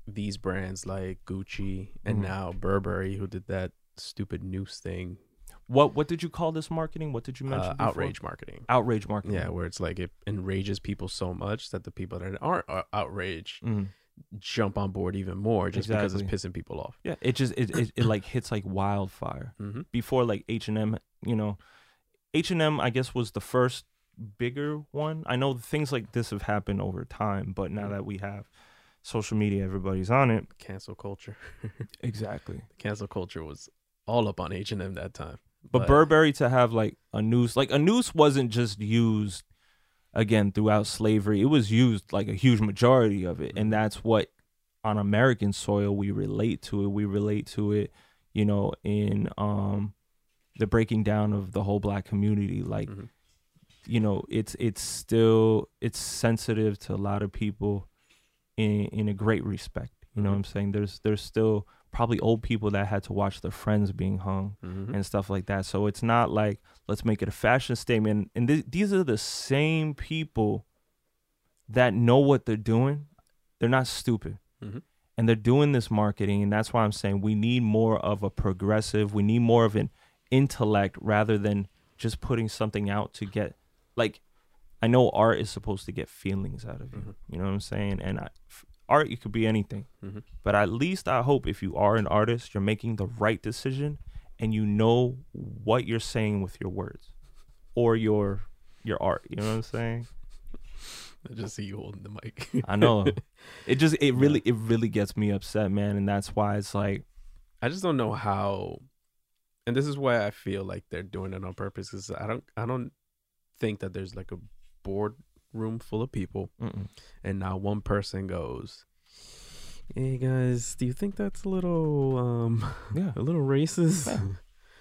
these brands like Gucci and Mhm. now Burberry, who did that stupid noose thing, what what did you call this marketing what did you mention uh, outrage marketing? outrage marketing Yeah, where it's like it enrages people so much that the people that aren't uh, outraged Mhm. jump on board even more just because it's pissing people off. yeah it just it, it, it like hits like wildfire Mm-hmm. before like h&m you know h&m i guess was the first bigger one i know things like this have happened over time but now Mhm. that we have social media everybody's on it Cancel culture. exactly Cancel culture was all up on H and M that time. but burberry to have like a noose like a noose wasn't just used again throughout slavery it was used like a huge majority of it Mhm. and that's what on american soil we relate to it we relate to it you know in um the breaking down of the whole black community like Mhm. you know it's it's still it's sensitive to a lot of people in in a great respect you know Mhm. what i'm saying there's there's still probably old people that had to watch their friends being hung Mhm. and stuff like that so it's not like let's make it a fashion statement and th- these are the same people that know what they're doing they're not stupid Mhm. and they're doing this marketing and that's why i'm saying we need more of a progressive we need more of an intellect rather than just putting something out to get like i know art is supposed to get feelings out of you Mhm. you know what i'm saying and I, f- art it could be anything Mhm. but at least i hope if you are an artist you're making the right decision and you know what you're saying with your words or your your art. You know what I'm saying? I just see you holding the mic. I know. It just it really it really gets me upset, man, and that's why it's like I just don't know how, and this is why I feel like they're doing it on purpose. Because I don't, I don't think that there's like a board room full of people, mm-mm. and now one person goes, "Hey guys, do you think that's a little, um, yeah. a little racist?" Yeah.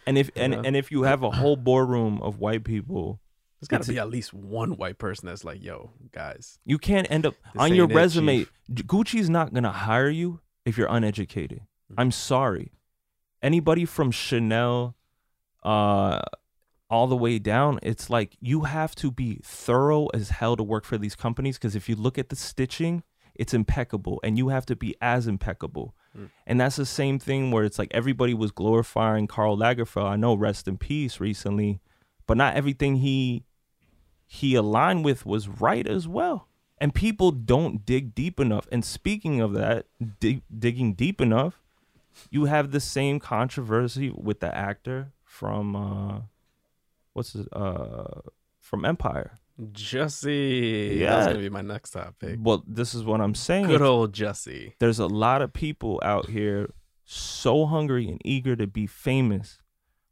And if and, and if you have a whole boardroom of white people, There's got to be at least one white person that's like, "Yo, guys, you can't end up on your ain't it, resume. Gucci's not gonna hire you if you're uneducated. Mhm. I'm sorry. Anybody from Chanel, uh, all the way down, it's like you have to be thorough as hell to work for these companies. Because if you look at the stitching, it's impeccable, and you have to be as impeccable. Mm. And that's the same thing where it's like everybody was glorifying Karl Lagerfeld. I know, rest in peace, recently, but not everything he he aligned with was right as well. And people don't dig deep enough. And speaking of that, dig, digging deep enough, you have the same controversy with the actor from uh what's it uh from Empire. Jussie, Yeah. that's gonna be my next topic. Well, this is what I'm saying. Good old Jussie. There's a lot of people out here so hungry and eager to be famous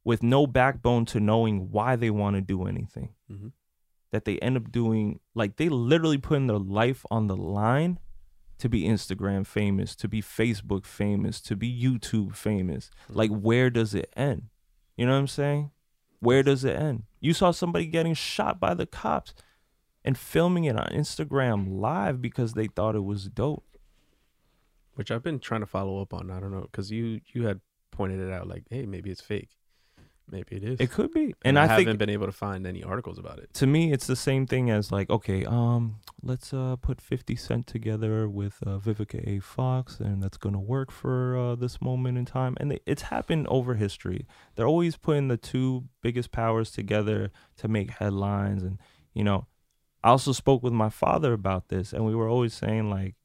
with no backbone to knowing why they want to do anything. Mhm. That they end up doing like they literally putting their life on the line to be Instagram famous, to be Facebook famous, to be YouTube famous. Like where does it end? You know what I'm saying? Where does it end? You saw somebody getting shot by the cops and filming it on Instagram live because they thought it was dope. which I've been trying to follow up on. I don't know because you you had pointed it out like, hey, maybe it's fake, maybe it is. It could be. and And, I, I, haven't been able to find any articles about it. to me it's the same thing as like, okay, um, let's uh put 50 Cent together with uh, Vivica A. Fox and that's going to work for uh, this moment in time. And it- it's happened over history. They're always putting the two biggest powers together to make headlines and, you know, I also spoke with my father about this and we were always saying like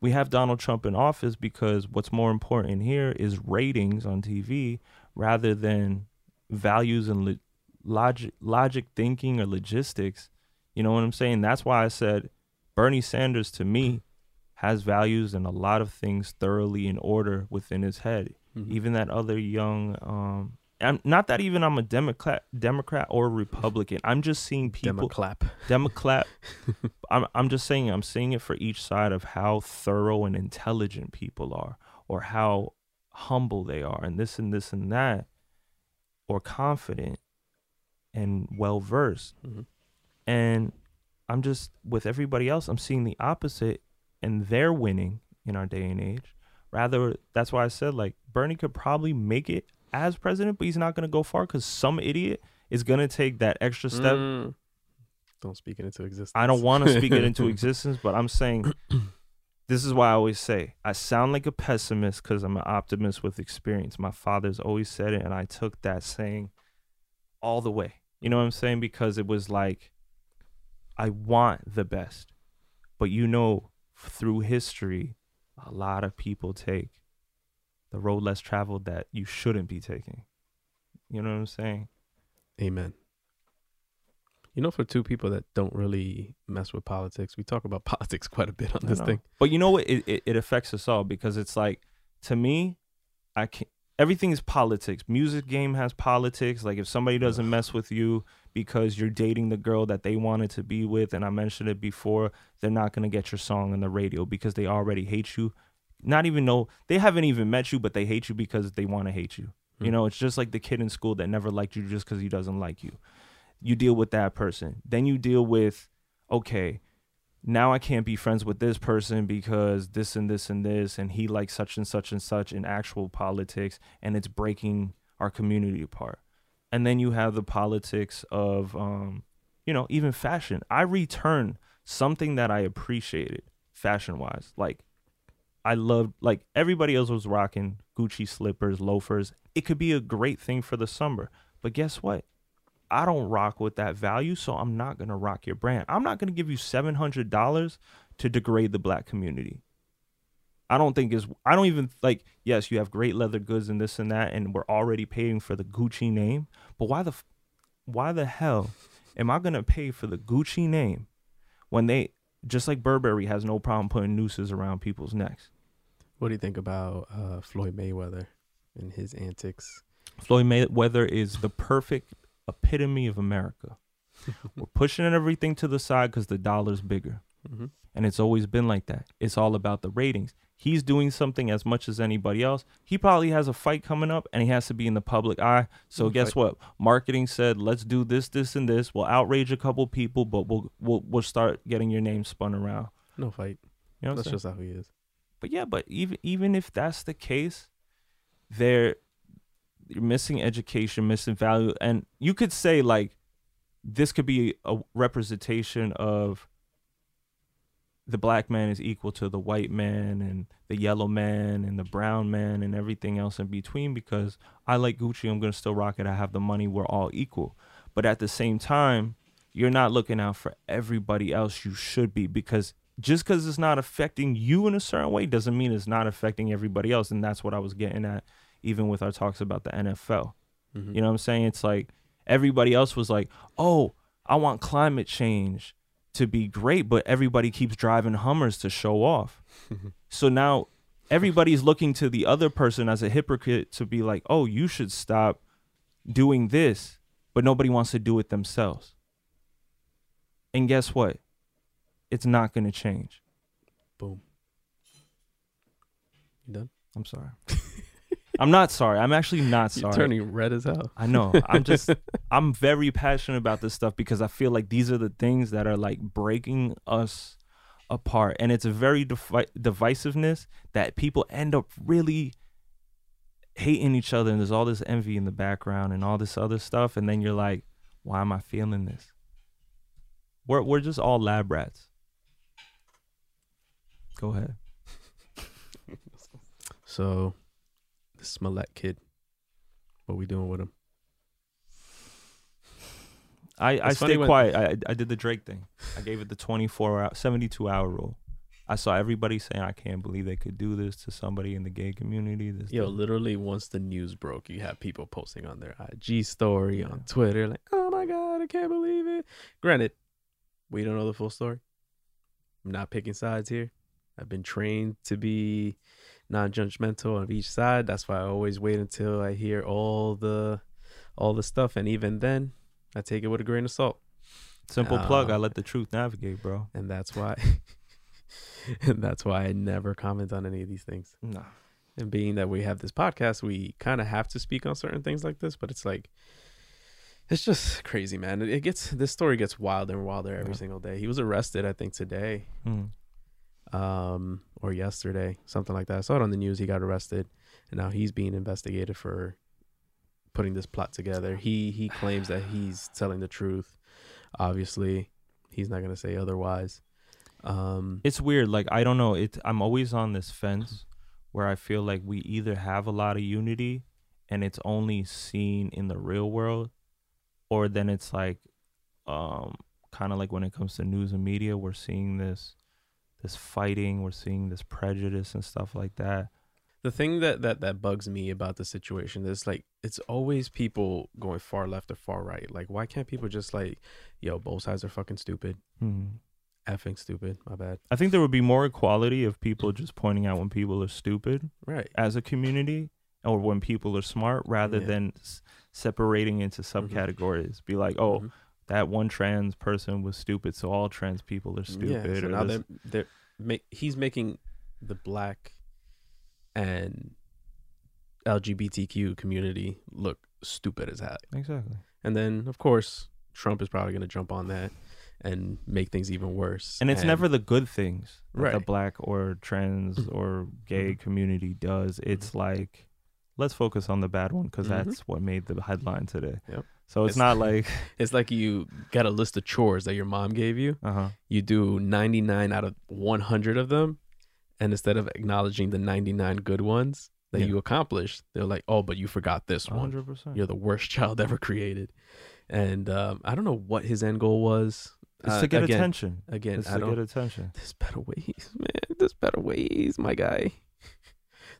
we have Donald Trump in office because what's more important here is ratings on TV rather than values and lo- logic logic thinking or logistics. You know what I'm saying? That's why I said Bernie Sanders to me has values and a lot of things thoroughly in order within his head. Mhm. Even that other young um I'm not that even I'm a Democrat Democrat or Republican. I'm just seeing people Democlap. Democrat. I'm I'm just saying I'm seeing it for each side of how thorough and intelligent people are, or how humble they are, and this and this and that, or confident and well versed. Mhm. And I'm just with everybody else. I'm seeing the opposite, and they're winning in our day and age. Rather, that's why I said like Bernie could probably make it as president, but he's not gonna go far because some idiot is gonna take that extra step Mm. Don't speak it into existence. I don't want to speak it into existence, but I'm saying this is why I always say I sound like a pessimist because I'm an optimist with experience. My father's always said it, and I took that saying all the way. You know what I'm saying? Because it was like, I want the best, but you know, through history, a lot of people take the road less traveled that you shouldn't be taking. You know what I'm saying? Amen. You know, for two people that don't really mess with politics, we talk about politics quite a bit on this thing. But you know what? It, it it affects us all because it's like to me, I can everything is politics. Music game has politics. Like if somebody doesn't mess with you because you're dating the girl that they wanted to be with, and I mentioned it before, they're not gonna get your song on the radio because they already hate you. Not even know they haven't even met you, but they hate you because they want to hate you. You Hmm. know, it's just like the kid in school that never liked you just because he doesn't like you. You deal with that person. Then you deal with, okay, now I can't be friends with this person because this and this and this, and he likes such and such and such in actual politics, and it's breaking our community apart. And then you have the politics of, um, you know, even fashion. I return something that I appreciated fashion wise. Like, I loved, like, everybody else was rocking Gucci slippers, loafers. It could be a great thing for the summer. But guess what? I don't rock with that value, so I'm not gonna rock your brand. I'm not gonna give you seven hundred dollars to degrade the black community. I don't think is I don't even like yes, you have great leather goods and this and that and we're already paying for the Gucci name, but why the f- why the hell am I going to pay for the Gucci name when they just like Burberry has no problem putting nooses around people's necks. What do you think about uh, Floyd Mayweather and his antics? Floyd Mayweather is the perfect epitome of America. We're pushing everything to the side because the dollar's bigger. Mm-hmm. And it's always been like that. It's all about the ratings. He's doing something as much as anybody else. He probably has a fight coming up and he has to be in the public eye. So Mm, guess fight. what? Marketing said, "Let's do this, this, and this. We'll outrage a couple people, but we'll we'll we'll start getting your name spun around." No fight. You know That's just how he is. But yeah, but even even if that's the case, they're you're missing education, missing value, and you could say like this could be a representation of the black man is equal to the white man and the yellow man and the brown man and everything else in between because I like Gucci, I'm gonna still rock it. I have the money, we're all equal. But at the same time, you're not looking out for everybody else you should be because just because it's not affecting you in a certain way doesn't mean it's not affecting everybody else. And that's what I was getting at, even with our talks about the NFL. Mhm. You know what I'm saying? It's like everybody else was like, oh, I want climate change to be great, but everybody keeps driving Hummers to show off. so now everybody's looking to the other person as a hypocrite to be like, oh, you should stop doing this, but nobody wants to do it themselves. And guess what? It's not going to change. Boom. You done? I'm sorry. I'm not sorry. I'm actually not sorry. You're turning red as hell. I know. I'm just I'm very passionate about this stuff because I feel like these are the things that are like breaking us apart and it's a very devi- divisiveness that people end up really hating each other and there's all this envy in the background and all this other stuff and then you're like why am I feeling this? We're we're just all lab rats. Go ahead. So, the Smollett kid. What we doing with him? I, I It's funny stayed when- quiet. I I did the Drake thing. I gave it the 24 hour, 72 hour rule. I saw everybody saying, "I can't believe they could do this to somebody in the gay community." This, Yo, that." literally, once the news broke, you have people posting on their IG story, Yeah. on Twitter, like, oh my God, I can't believe it. Granted, we don't know the full story. I'm not picking sides here. I've been trained to be non judgmental of each side. That's why I always wait until I hear all the all the stuff. And even then, I take it with a grain of salt. simple plug. I uh, let the truth navigate, bro. And that's why and that's why I never comment on any of these things. Nah, And being that we have this podcast, we kind of have to speak on certain things like this, but it's like it's just crazy, man. It, it gets this story gets wilder and wilder every Yeah. single day. He was arrested, I think, today, Mm. Um, or yesterday, something like that. I saw it on the news. He got arrested, and now he's being investigated for putting this plot together. He he claims that he's telling the truth. Obviously, he's not gonna say otherwise. Um, it's weird. Like I don't know. It. I'm always on this fence where I feel like we either have a lot of unity and it's only seen in the real world, or then it's like, um, kind of like when it comes to news and media, we're seeing this, this fighting. We're seeing this prejudice and stuff like that. the thing that that that bugs me about the situation is like it's always people going far left or far right. Like why can't people just like, yo, both sides are fucking stupid, Hmm. effing stupid. My bad. I think there would be more equality if people just pointing out when people are stupid Right. as a community or when people are smart rather Yeah. than s- separating into subcategories. Be like, oh, Mhm. That one trans person was stupid, so all trans people are stupid. Yeah. So now this- they're they're make he's making the black and LGBTQ community look stupid as heck. exactly. And then of course Trump is probably gonna jump on that and make things even worse. And it's never the good things that the Right. Mm-hmm. black or trans or gay community does. It's like, let's focus on the bad one because Mhm. that's what made the headline today. Yep. So it's, It's- not like, It's like you got a list of chores that your mom gave you. uh huh. You do 99 out of 100 of them. And instead of acknowledging the 99 good ones that Yeah. you accomplished, they're like, oh, but you forgot this one. 100%. You're the worst child ever created. And um, I don't know what his end goal was. It's Uh, to get again, attention. Again, It's I to get attention. There's better ways, man. There's better ways, my guy.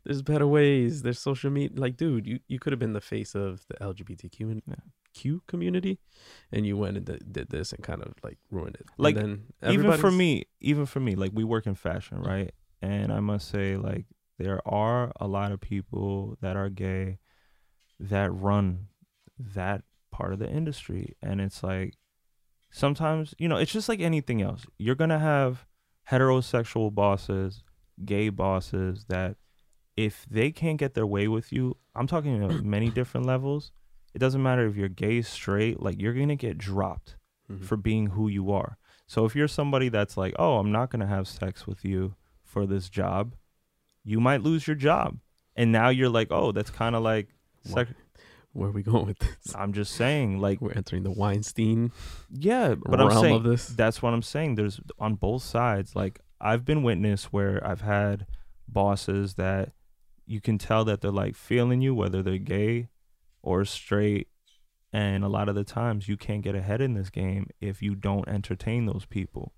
There's better ways. There's social media. Like, dude, you, you could have been the face of the LGBTQ in- Yeah. Q community, and you went and did, did this and kind of like ruined it. And Like, then even for me, even for me, like we work in fashion, right? And I must say, like there are a lot of people that are gay that run that part of the industry, and it's like sometimes you know it's just like anything else. You're gonna have heterosexual bosses, gay bosses that if they can't get their way with you, I'm talking many different levels. It doesn't matter if you're gay, straight, like you're gonna get dropped Mhm. for being who you are. So if you're somebody that's like, "Oh, I'm not going to have sex with you for this job," you might lose your job. And now you're like, "Oh, that's kind of like Where are we going with this? I'm just saying like We're entering the Weinstein yeah, but I'm saying of this. that's what I'm saying. There's on both sides. Like I've been witness where I've had bosses that you can tell that they're like feeling you, whether they're gay or straight. And a lot of the times you can't get ahead in this game if you don't entertain those people.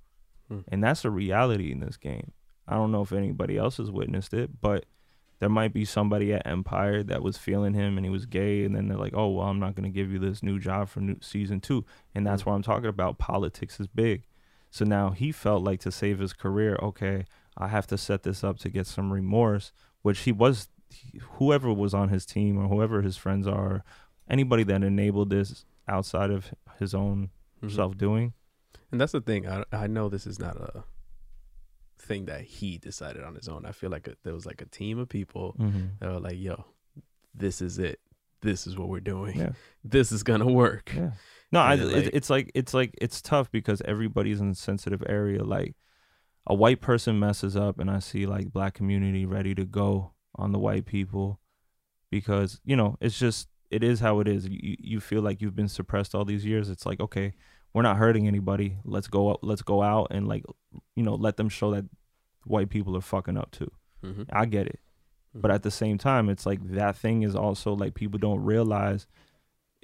Hmm. And that's a reality in this game. I don't know if anybody else has witnessed it, but there might be somebody at Empire that was feeling him and he was gay, and then they're like, "Oh, well, I'm not gonna give you this new job for new season two. And that's Hmm. what I'm talking about. Politics is big. So now he felt like to save his career, okay, I have to set this up to get some remorse, which he was, whoever was on his team or whoever his friends are, anybody that enabled this outside of his own Mhm. self doing. And that's the thing. I I know this is not a thing that he decided on his own. I feel like a, there was like a team of people Mm-hmm. that were like, "Yo, this is it. This is what we're doing. Yeah. This is gonna work." Yeah. No, I, it, like- it's like it's like it's tough because everybody's in a sensitive area. Like a white person messes up, and I see like black community ready to go on the white people because you know it's just it is how it is. You you feel like you've been suppressed all these years. It's like okay, we're not hurting anybody. Let's go out. Let's go out and like you know let them show that white people are fucking up too. Mm-hmm. I get it. But at the same time, it's like that thing is also like people don't realize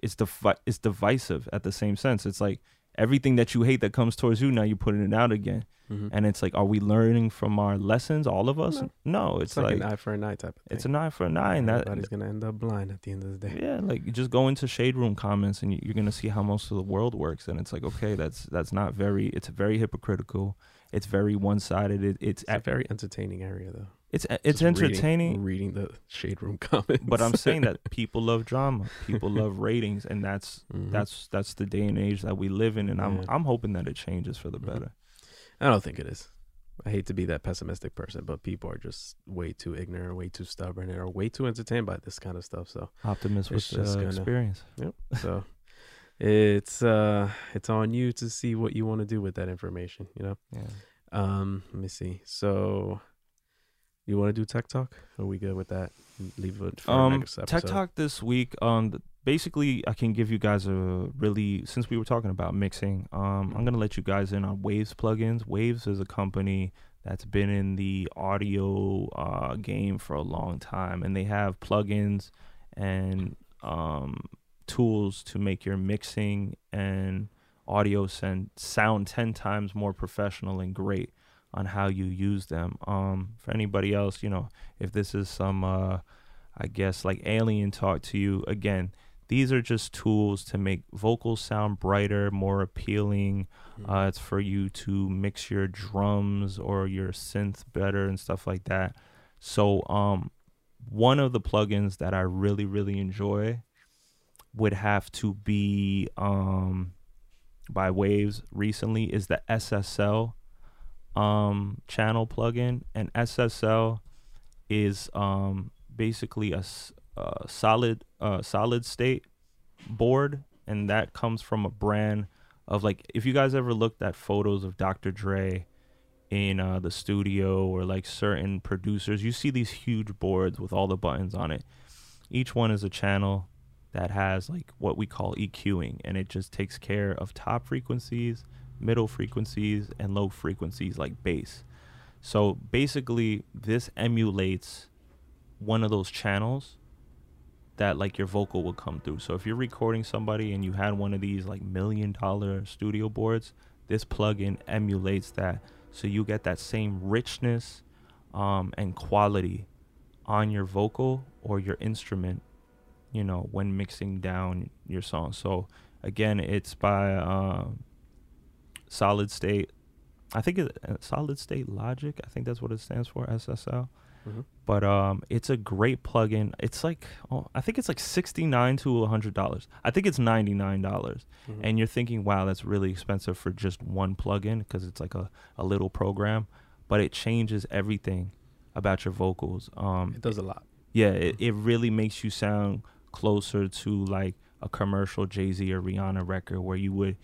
it's the it's divisive at the same sense. It's like everything that you hate that comes towards you, now you're putting it out again. Mhm. And it's like, are we learning from our lessons, all of us? No. No, it's, it's, like, like, an eye for an eye type of thing. it's a nine for a nine. That Everybody's gonna end up blind at the end of the day. yeah, like you just go into shade room comments and you- you're gonna see how most of the world works, and it's like, okay, that's that's not very. It's very hypocritical. It's very one sided. It, it's It's a very entertaining area, though. It's it's Just entertaining. Reading, the shade room comments. but I'm saying that people love drama, people love ratings, and that's Mhm. that's that's the day and age that we live in, and I'm Yeah. I'm hoping that it changes for the Mhm. better. I don't think it is. I hate to be that pessimistic person, but people are just way too ignorant, way too stubborn, and are way too entertained by this kind of stuff. So, Optimist with just uh, gonna- experience. so it's uh, it's on you to see what you want to do with that information. You know. Yeah. Um, let me see. So, you want to do tech talk? Are we good with that? Leave it for Um, next episode. Tech Talk this week. Um, basically, I can give you guys a really since we were talking about mixing. Um, I'm gonna let you guys in on Waves plugins. Waves is a company that's been in the audio uh, game for a long time, and they have plugins and um, tools to make your mixing and audio send, sound 10 times more professional and great on how you use them. Um, for anybody else, you know, if this is some, uh, I guess, like alien talk to you, again, these are just tools to make vocals sound brighter, more appealing. Mhm. Uh, it's for you to mix your drums or your synth better and stuff like that. So, um, one of the plugins that I really, really enjoy would have to be um, by Waves recently is the SSL um, channel plugin, and SSL is um, basically a solid uh, solid state board, and that comes from a brand of like if you guys ever looked at photos of Dr. Dre in uh, the studio or like certain producers, you see these huge boards with all the buttons on it. Each one is a channel that has like what we call EQing, and it just takes care of top frequencies, middle frequencies, and low frequencies like bass. So basically, this emulates one of those channels that like your vocal will come through. So if you're recording somebody and you had one of these like million dollar studio boards, this plugin emulates that, so you get that same richness um, and quality on your vocal or your instrument, you know, when mixing down your song. So again, it's by um, Solid State. I think it, uh, Solid State Logic. I think that's what it stands for, SSL. Mhm. But um, it's a great plugin. It's like oh, I think it's like sixty nine to hundred dollars. I think it's ninety nine dollars. Mhm. And you're thinking, wow, that's really expensive for just one plugin because it's like a, a little program, but it changes everything about your vocals. Um, it does a lot. yeah, it, it really makes you sound closer to like a commercial Jay Z or Rihanna record where you would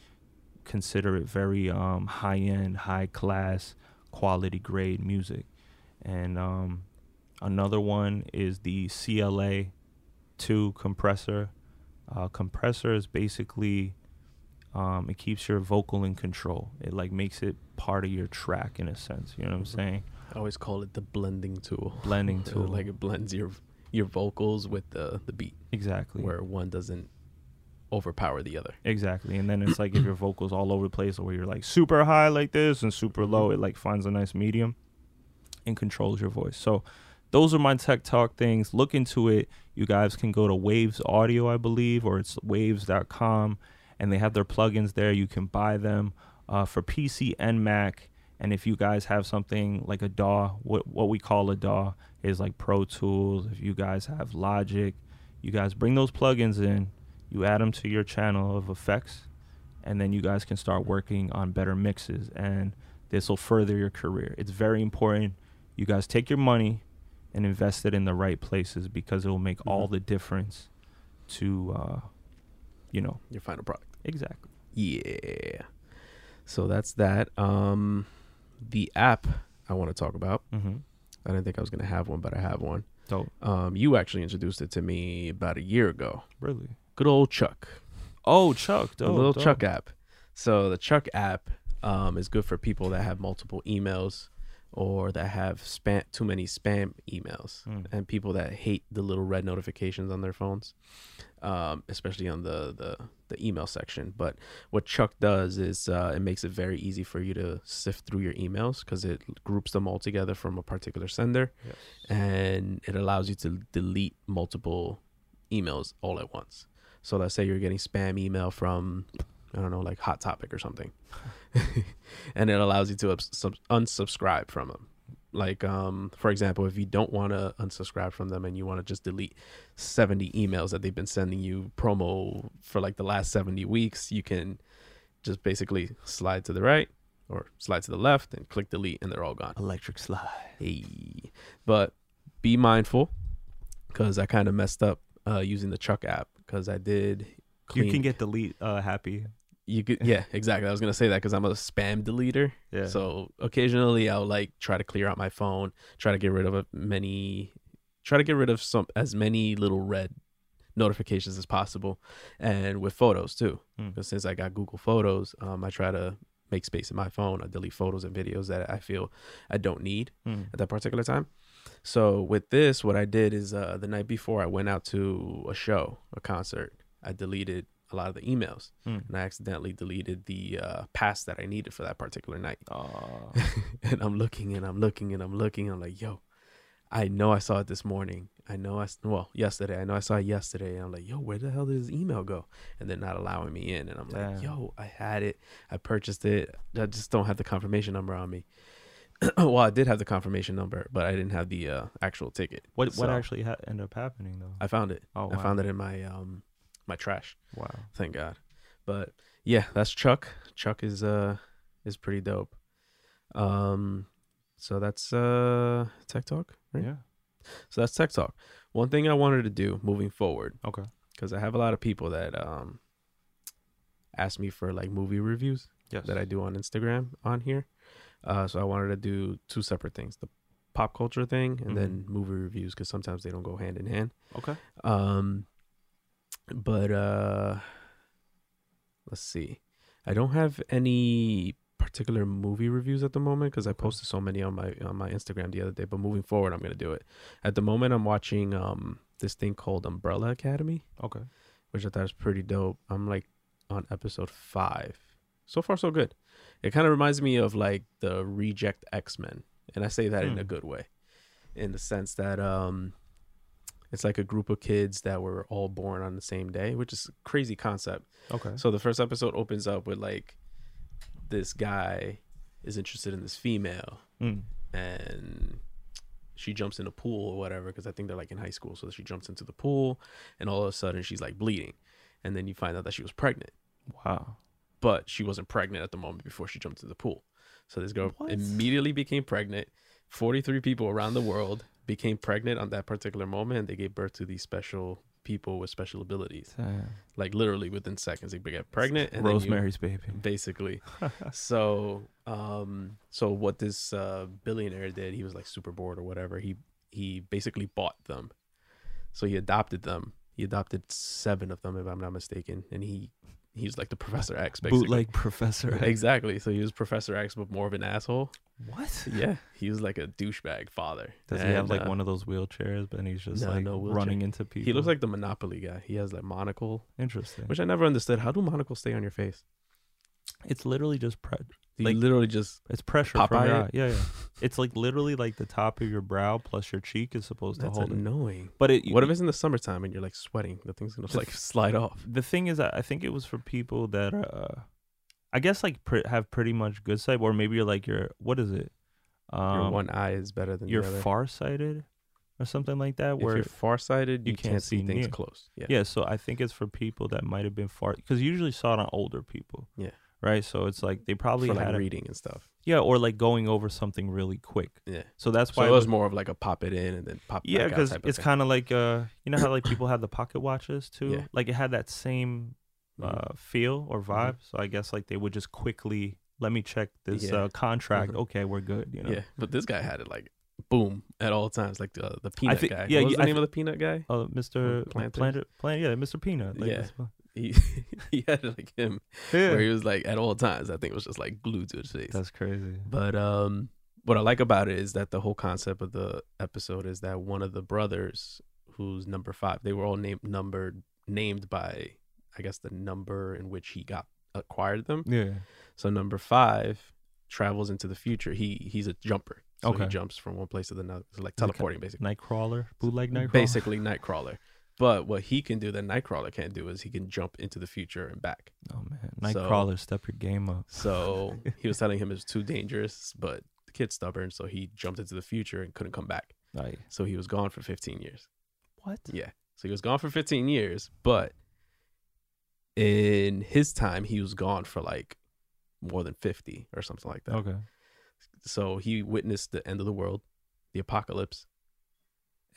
consider it very um, high end, high class, quality grade music. And um, another one is the CLA 2 compressor. Uh, compressor is basically um, it keeps your vocal in control. It like makes it part of your track in a sense. You know what I'm Mhm. saying? I always call it the blending tool. Blending tool. like it blends your your vocals with the the beat, Exactly. where one doesn't overpower the other. Exactly. And then it's like if your vocals all over the place or where you're like super high like this and super low, it like finds a nice medium and controls your voice. So those are my tech talk things. Look into it. You guys can go to Waves Audio, I believe, or it's waves.com and they have their plugins there. You can buy them uh, for PC and Mac. And if you guys have something like a DAW, what what we call a DAW is like Pro Tools. If you guys have Logic, you guys bring those plugins in you add them to your channel of effects and then you guys can start working on better mixes and this will further your career it's very important you guys take your money and invest it in the right places because it will make all Mhm. the difference to uh you know Your final product. exactly Yeah. So that's that. Um, the app I want to talk about. mm-hmm. I didn't think I was gonna have one, but I have one. so Um, you actually introduced it to me about a year ago. really Good old Chuck. oh chuck the little dope. Chuck app. So the Chuck app um, is good for people that have multiple emails or that have spam too many spam emails Mm. and people that hate the little red notifications on their phones, um, especially on the, the the email section. But what Chuck does is uh, it makes it very easy for you to sift through your emails because it groups them all together from a particular sender Yes. and it allows you to delete multiple emails all at once. So let's say you're getting spam email from I don't know like Hot Topic or something, and it allows you to unsubscribe from them. Like um, for example, if you don't want to unsubscribe from them and you want to just delete 70 emails that they've been sending you promo for like the last 70 weeks, you can just basically slide to the right or slide to the left and click delete and they're all gone. electric slide Hey, but be mindful because I kind of messed up uh, using the Chuck app because I did. Clean, you can get delete uh happy you could yeah exactly. I was gonna say that because I'm a spam deleter. yeah So occasionally I'll like try to clear out my phone, try to get rid of many, try to get rid of some as many little red notifications as possible, and with photos too. Mm. Because since I got Google Photos, um, I try to make space in my phone. I delete photos and videos that I feel I don't need Mm. at that particular time. So with this, what I did is uh, the night before I went out to a show, a concert. I deleted a lot of the emails, Mm. and I accidentally deleted the uh, pass that I needed for that particular night. Aw. and I'm looking and I'm looking and I'm looking. I'm like, yo, I know I saw it this morning. I know I well yesterday. I know I saw it yesterday. And I'm like, yo, where the hell did his email go? And they're not allowing me in. And I'm like, yo, I had it. I purchased it. I just don't have the confirmation number on me. well, I did have the confirmation number, but I didn't have the uh, actual ticket. what what actually ha- ended up happening though I found it. oh I found it in my um my trash. wow Thank God. But yeah, that's Chuck. Chuck is uh is pretty dope. Um so that's uh Tech Talk, right? yeah So that's Tech Talk. One thing I wanted to do moving forward okay cuz I have a lot of people that um ask me for like movie reviews yes that I do on Instagram on here. Uh so I wanted to do two separate things. The pop culture thing and then movie reviews cuz sometimes they don't go hand in hand. okay Um, but uh, let's see. I don't have any particular movie reviews at the moment because I posted so many on my on my Instagram the other day. But moving forward, I'm gonna do it. At the moment, I'm watching um this thing called Umbrella Academy, okay which I thought was pretty dope. I'm like on episode five. So far, so good. It kind of reminds me of like the Reject X Men, and I say that in a Hmm. good way, in the sense that um, it's like a group of kids that were all born on the same day, which is a crazy concept. Okay. So the first episode opens up with like this guy is interested in this female, Mm. and she jumps in a pool or whatever because I think they're like in high school. So she jumps into the pool, and all of a sudden she's like bleeding, and then you find out that she was pregnant Wow. But she wasn't pregnant at the moment before she jumped into the pool. So this girl What? immediately became pregnant. 43 people around the world became pregnant on that particular moment and they gave birth to these special people with special abilities. Damn. Like literally within seconds they get pregnant and then you- Rosemary's Baby. basically. so um so what this uh billionaire did, he was like super bored or whatever. He he basically bought them. So he adopted them. He adopted 7 of them if I'm not mistaken and he he's like the Professor X basically. Bootleg Professor. X. Exactly. So he was Professor X, but more of an asshole. What? Yeah, he was like a douchebag father. Does he have like uh, one of those wheelchairs, but he's just no, like no running into people? He looks like the Monopoly guy. He has like monocle, interesting. which I never understood. How do monocles stay on your face? It's literally just pre- You Like- literally just it's pressure Popeye from your it? eye. Yeah, yeah. It's like literally like the top of your brow plus your cheek is supposed that's to hold it. annoying. But it What if it's in the summertime and you're like sweating? The thing's gonna The like slide off. the thing is I think it was for people that uh I guess like pre- have pretty much good sight or maybe you're like you're what is it? Um your one eye is better than you're the other. farsighted or something like that if where you're farsighted, you, you can't, can't see see things near. close. Yeah. Yeah, so I think it's for people that might have been far because you usually saw it on older people. Yeah. Right. So it's like they probably For had like a- reading and stuff. yeah, or like going over something really quick. Yeah. So that's why it it was was, more of like a pop it in and then pop. yeah, because it's kind of like uh, you know how like people have the pocket watches too. Yeah. Like it had that same Mhm. uh feel or Mm-hmm. vibe. So I guess like they would just quickly let me check this Yeah. uh, contract. Mhm. Okay, we're good. You know. Yeah, but this guy had it like boom at all times, like the the peanut think- guy. yeah, what was the I name of the peanut guy? Uh, Mr. Planter, Plant, yeah, Mr. Peanut. Like, Yeah. He he had like him yeah. where he was like at all times. I think it was just like glued to his face. That's crazy. But um, what I like about it is that the whole concept of the episode is that one of the brothers, who's number five, they were all named numbered named by, I guess, the number in which he got acquired them. Yeah. So number five travels into the future. He he's a jumper. So he jumps from one place to the another. Like Is it ki- teleporting basically. Nightcrawler, bootleg Nightcrawler. Basically Nightcrawler. But what he can do that Nightcrawler can't do is he can jump into the future and back. Oh man, So- Nightcrawler, step your game up. So he was telling him it's too dangerous, but the kid's stubborn, so he jumped into the future and couldn't come back. Like So he was gone for 15 years. what? Yeah. So he was gone for 15 years, but in his time, he was gone for like more than 50 or something like that. Okay. So he witnessed the end of the world, the apocalypse.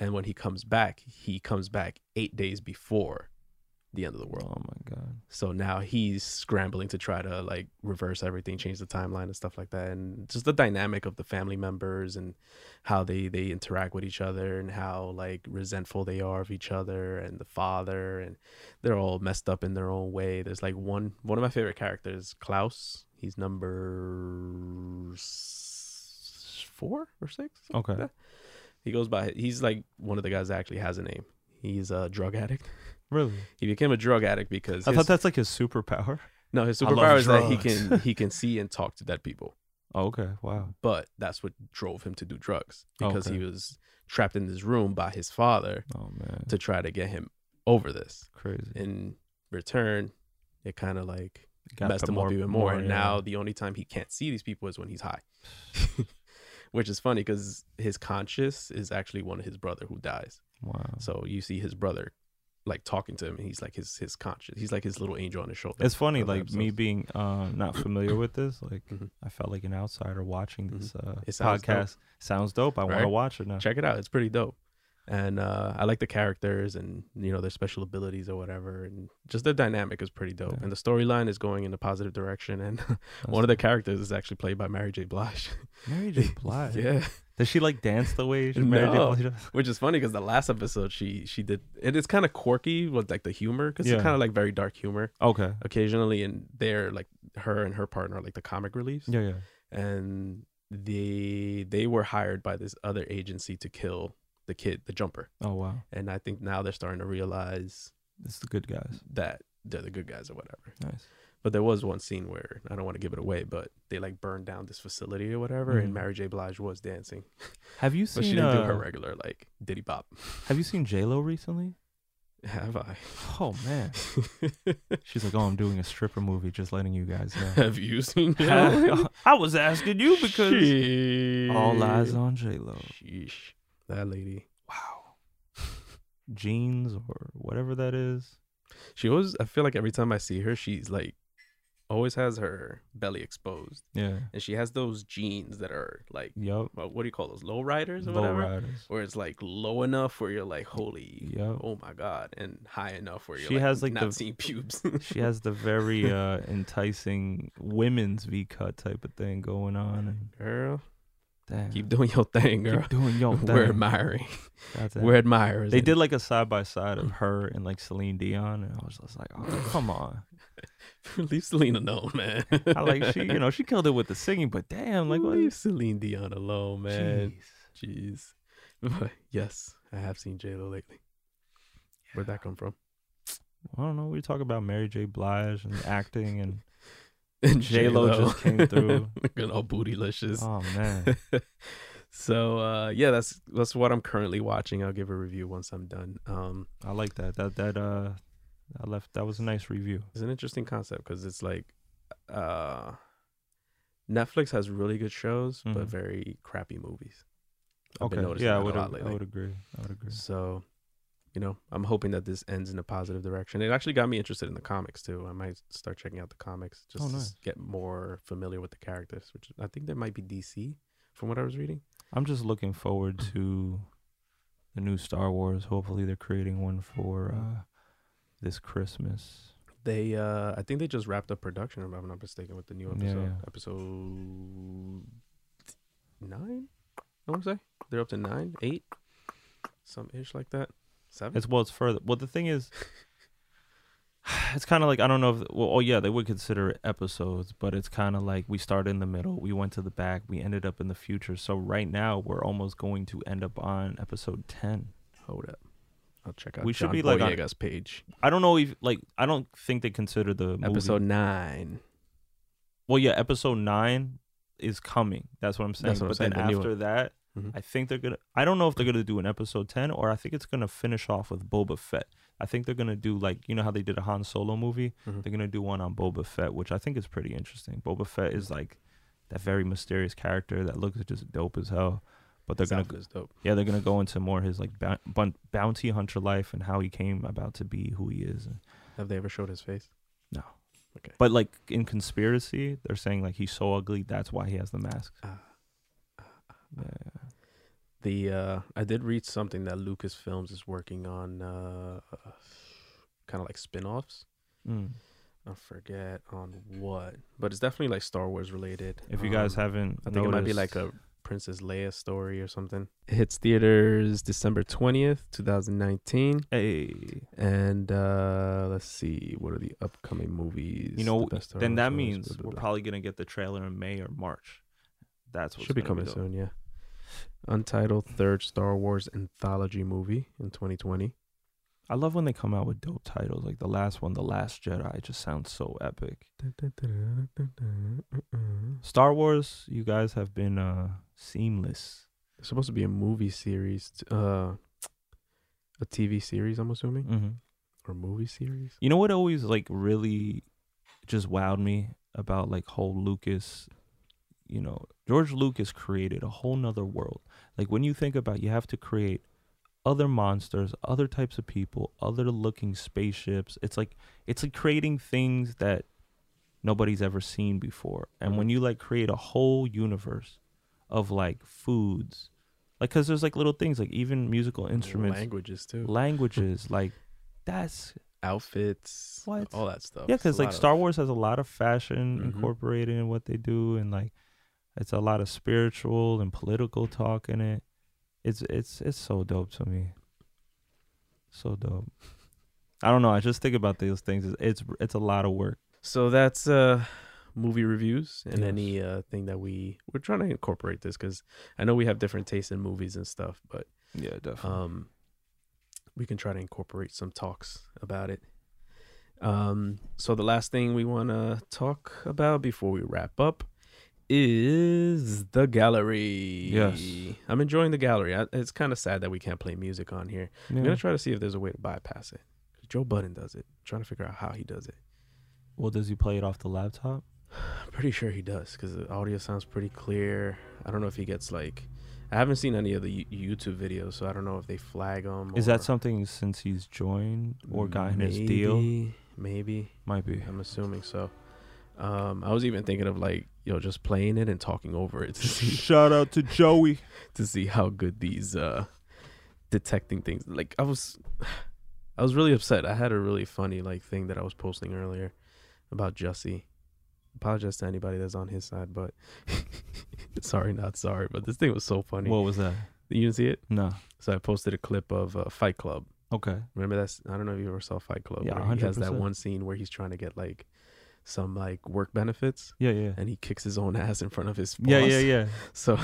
And when he comes back, he comes back eight days before the end of the world. Oh my god. So now he's scrambling to try to like reverse everything, change the timeline and stuff like that. And just the dynamic of the family members and how they they interact with each other and how like resentful they are of each other and the father and they're all messed up in their own way. There's like one one of my favorite characters, Klaus. He's number four or six. like Okay. that. He goes by. He's like one of the guys that actually has a name. He's a drug addict. Really? He became a drug addict because I his- thought that's like his superpower. no, his superpower is that he can he can see and talk to dead people. Oh, okay. Wow. But that's what drove him to do drugs oh, because he was trapped in this room by his father Oh man. to try to get him over this. Crazy. In return, it kind of like Got messed him up even more. and yeah. now the only time he can't see these people is when he's high. Which is funny because his conscious is actually one of his brother who dies. Wow. So you see his brother like talking to him and he's like his his conscious. He's like his little angel on his shoulder. It's funny, like me being uh, not familiar with this. Like, Mhm. I felt like an outsider watching this uh, It sounds dope. podcast. Sounds dope. I want to watch it now. check it out. It's pretty dope. And uh, I like the characters and you know their special abilities or whatever, and just the dynamic is pretty dope. Yeah. And the storyline is going in a positive direction. And one of the characters is actually played by Mary J. Blige. Mary J. Blige. yeah, Does she like dance the way she Mary J. No. Blige which is funny because the last episode she she did it is kind of quirky with like the humor because Yeah. it's kind of like very dark humor Okay. occasionally, and they're like her and her partner like the comic reliefs. Yeah, yeah. and they they were hired by this other agency to kill the kid, the jumper. Oh wow. And I think now they're starting to realize It's the good guys. that they're the good guys or whatever. Nice. But there was one scene where I don't want to give it away, but they like burned down this facility or whatever, and Mhm. Mary J. Blige was dancing, Have you but she seen didn't do uh, her regular like Diddy Bop. Have you seen J Lo recently? Have I? Oh man, she's like, oh, I'm doing a stripper movie. Just letting you guys know. Have you seen? J-Lo? I was asking you because Sheesh. all eyes on J Lo. Sheesh. That lady. Wow. Jeans or whatever that is. She always. I feel like every time I see her, she's like, always has her belly exposed, Yeah. and she has those jeans that are like, Yup. well, what do you call those? Low riders or Low whatever. riders. Where it's like low enough where you're like, holy, Yup. oh my god, and high enough where you're She like, has, like, not the- seeing pubes. She has the very uh enticing women's V cut type of thing going on. And girl, damn. keep doing your thing, girl. Keep doing your thing. We're admiring. That's it. We're admirers. They did like a side by side of mm. her and like Celine Dion, and I was just like, oh, come on. leave Celine alone, man. I like she, you know, she killed it with the singing, but damn, like what? leave Celine Dion alone, man. Jeez. Jeez. But yes, I have seen J Lo lately. Where'd that come from? I don't know. We talk about Mary J. Blige and acting, and And J-Lo just came through. looking all bootylicious. oh man, so uh, yeah, that's that's what I'm currently watching. I'll give a review once I'm done. Um, I like that. That that uh, I left. That was a nice review. it's an interesting concept because it's like uh, Netflix has really good shows but Mhm. very crappy movies. I've Okay, yeah, I would. I would agree. I would agree. So, you know, I'm hoping that this ends in a positive direction. It actually got me interested in the comics too. I might start checking out the comics just Oh, to nice. s- get more familiar with the characters, which I think there might be DC from what I was reading. I'm just looking forward to the new Star Wars. Hopefully, they're creating one for uh, this Christmas. They, uh, I think they just wrapped up production, if I'm not mistaken, with the new Yeah, episode. yeah. Episode nine, I want to say they're up to nine, eight, some ish like that. Seven. It's well, it's further. Well, the thing is, it's kind of like I don't know if well, oh yeah, they would consider it episodes, but it's kind of like we started in the middle, we went to the back, we ended up in the future. So right now, we're almost going to end up on episode ten. Hold up, I'll check out. We should John be, like, on- Boyega's page. I don't know if like I don't think they consider the movie. Episode nine. Well, yeah, episode nine is coming. That's what I'm saying. What I'm but saying, then the after that, Mhm. I think they're gonna. I don't know if they're gonna do an episode ten or I think it's gonna finish off with Boba Fett. I think they're gonna do like you know how they did a Han Solo movie. Mhm. They're gonna do one on Boba Fett, which I think is pretty interesting. Boba Fett is like that very mysterious character that looks just dope as hell. But they're His gonna dope. yeah they're gonna go into more his like bun- bounty hunter life and how he came about to be who he is. Have they ever showed his face? No. Okay. But like in conspiracy, they're saying like he's so ugly that's why he has the mask. Ah. Yeah. The uh, I did read something that Lucasfilms is working on, uh, kind of like spin-offs. Mm. I forget on what, but it's definitely like Star Wars related. If you guys Um, haven't, I think it might be like a Princess Leia story or something. It hits theaters December twentieth, two thousand nineteen, hey, and uh, let's see what are the upcoming movies. you know, The then that movies, means blah, blah, we're probably gonna get the trailer in May or March. That's what should be coming soon. Yeah, untitled third Star Wars anthology movie in twenty twenty. I love when they come out with dope titles. Like the last one, The Last Jedi, just sounds so epic. Star Wars, you guys have been uh seamless. It's supposed to be a movie series, uh, a TV series. I'm assuming, Mm-hmm. or movie series. You know what always like really just wowed me about like whole Lucas, you know, George Lucas created a whole nother world. Like when you think about you have to create other monsters, other types of people, other looking spaceships. It's like it's like creating things that nobody's ever seen before. And when you like create a whole universe of like foods, like cuz there's like little things like even musical instruments, languages too, languages, like that's outfits, What? all that stuff. yeah, because like lot of- Star Wars has a lot of fashion Mhm. incorporated in what they do, and like it's a lot of spiritual and political talk in it. It's it's it's so dope to me. So dope. I don't know. I just think about those things. It's it's, it's a lot of work. So that's uh movie reviews and Yes. any uh thing that we we're trying to incorporate this because I know we have different tastes in movies and stuff, but Yeah, definitely. um we can try to incorporate some talks about it. Um, so the last thing we want to talk about before we wrap up is the gallery. Yes. I'm enjoying the gallery. I, it's kind of sad that we can't play music on here. I'm gonna try to see if there's a way to bypass it. Joe Budden does it. trying to figure out how he does it. Well, does he play it off the laptop? I'm pretty sure he does because the audio sounds pretty clear. I don't know if he gets like. I haven't seen any of the YouTube videos, so I don't know if they flag him. Is that something since he's joined or gotten his deal? Maybe. Might be. I'm assuming so. Um, I was even thinking of like, you know, just playing it and talking over it to see Shout out to Joey. to see how good these uh detecting things. Like I was, I was really upset. I had a really funny like thing that I was posting earlier about Jussie. Apologize to anybody that's on his side, but sorry, not sorry. But this thing was so funny. What was that? you didn't see it? No. So I posted a clip of uh, Fight Club. Okay. Remember that's I don't know if you ever saw Fight Club. Yeah, where he has that one scene where he's trying to get like some like work benefits Yeah, yeah. and he kicks his own ass in front of his boss. Yeah, yeah, yeah. So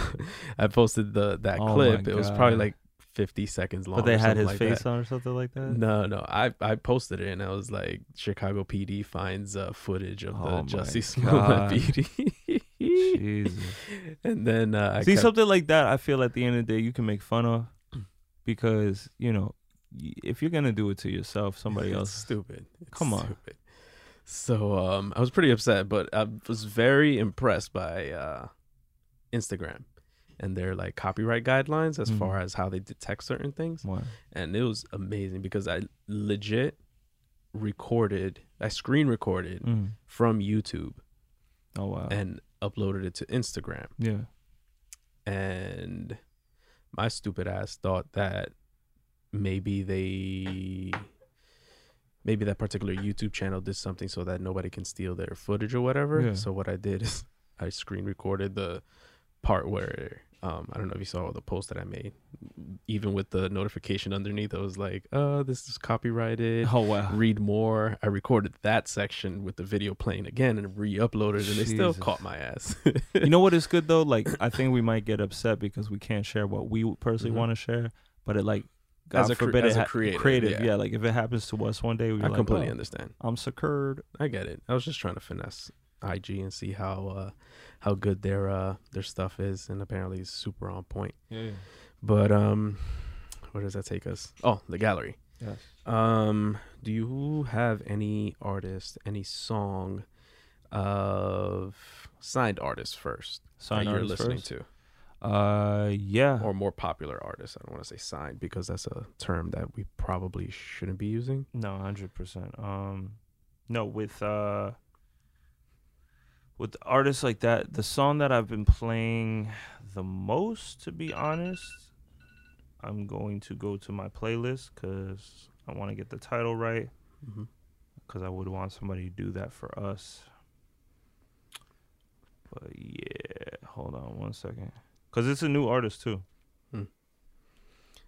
I posted the that Oh clip. It was probably like 50 seconds long. But they had his like face that. on or something like that. No, no. I I posted it and I was like Chicago PD finds uh, footage of Oh the God. Smollett PD. Jesus. and then uh, I See kept- something like that. I feel at the end of the day you can make fun of because you know if you're gonna do it to yourself, somebody It's else. stupid. It's Come on. Stupid. So um, I was pretty upset, but I was very impressed by uh, Instagram and their like copyright guidelines as Mhm. far as how they detect certain things, What? and it was amazing because I legit recorded, I screen recorded Mm. from YouTube Oh wow. and uploaded it to Instagram, yeah. and my stupid ass thought that maybe they maybe that particular YouTube channel did something so that nobody can steal their footage or whatever. Yeah. So what I did is I screen recorded the part where um I don't know if you saw the post that I made. Even with the notification underneath, I was like, "Uh, this is copyrighted." Oh wow. Read more. I recorded that section with the video playing again and re-uploaded, and they still caught my ass. you know what is good though? Like I think we might get upset because we can't share what we personally Mhm. want to share, but it like God As a forbid as it a ha- creative, creative, yeah. yeah. Like if it happens to us one day, we're I like, completely oh, understand. I'm secured. I get it. I was just trying to finesse IG and see how uh how good their uh their stuff is and apparently it's super on point. Yeah. But um where does that take us? Oh, the gallery. Yes. Um do you have any artist, any song of signed artists first Sign that you're listening first? to? Uh, yeah. Or more popular artists. I don't want to say signed because that's a term that we probably shouldn't be using. No, hundred percent. Um, no, with uh, with artists like that, the song that I've been playing the most, to be honest, I'm going to go to my playlist because I want to get the title right. Mm-hmm. Because I would want somebody to do that for us. But yeah, hold on one second. Because it's a new artist too.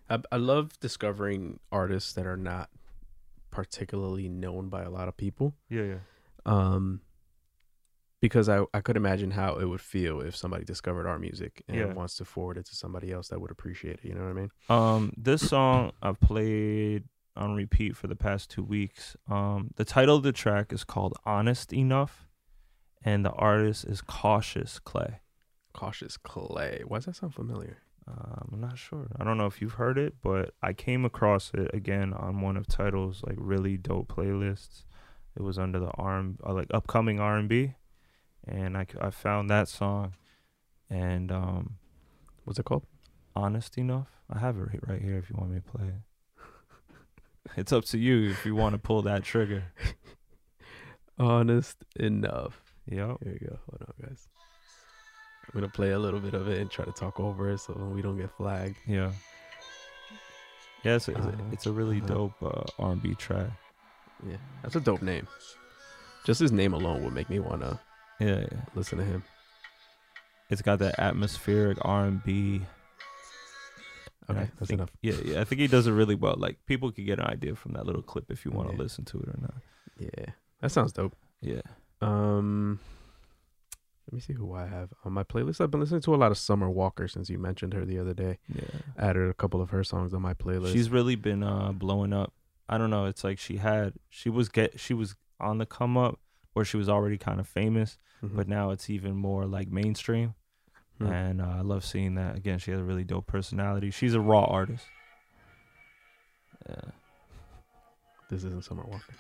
I, I love discovering artists that are not particularly known by a lot of people. Yeah, yeah. Um, because I, I could imagine how it would feel if somebody discovered our music and Yeah. wants to forward it to somebody else that would appreciate it. You know what I mean? Um, this song I've played on repeat for the past two weeks. Um, the title of the track is called "Honest Enough," and the artist is Cautious Clay. Cautious Clay. Why does that sound familiar? Um, I'm not sure. I don't know if you've heard it, but I came across it again on one of titles like really dope playlists. It was under the R uh, like upcoming R and B, and I, I found that song, and um, What's it called? honest enough. I have it right- here if you want me to play it. it's up to you if you want to pull that trigger. Honest enough. Yep. Here we go. Hold on, guys. I'm gonna play a little bit of it and try to talk over it so we don't get flagged. Yeah. Yeah, it's a, it's a, Uh, it's a really uh-huh. dope uh, R&B track. Yeah, that's a dope name. Just his name alone would make me wanna Yeah, yeah. listen to him. It's got that atmospheric R&B. Okay, I that's think- enough. Yeah, yeah. I think he does it really well. Like people could get an idea from that little clip if you want to Yeah. listen to it or not. Yeah, that sounds dope. Yeah. Um, let me see who I have on my playlist. I've been listening to a lot of Summer Walker since you mentioned her the other day. Yeah. Added a couple of her songs on my playlist. She's really been uh blowing up. I don't know. It's like she had she was get she was on the come up where she was already kind of famous, Mhm. but now it's even more like mainstream. Hmm. And uh, I love seeing that. Again, she has a really dope personality. She's a raw artist. Yeah. this isn't Summer Walker.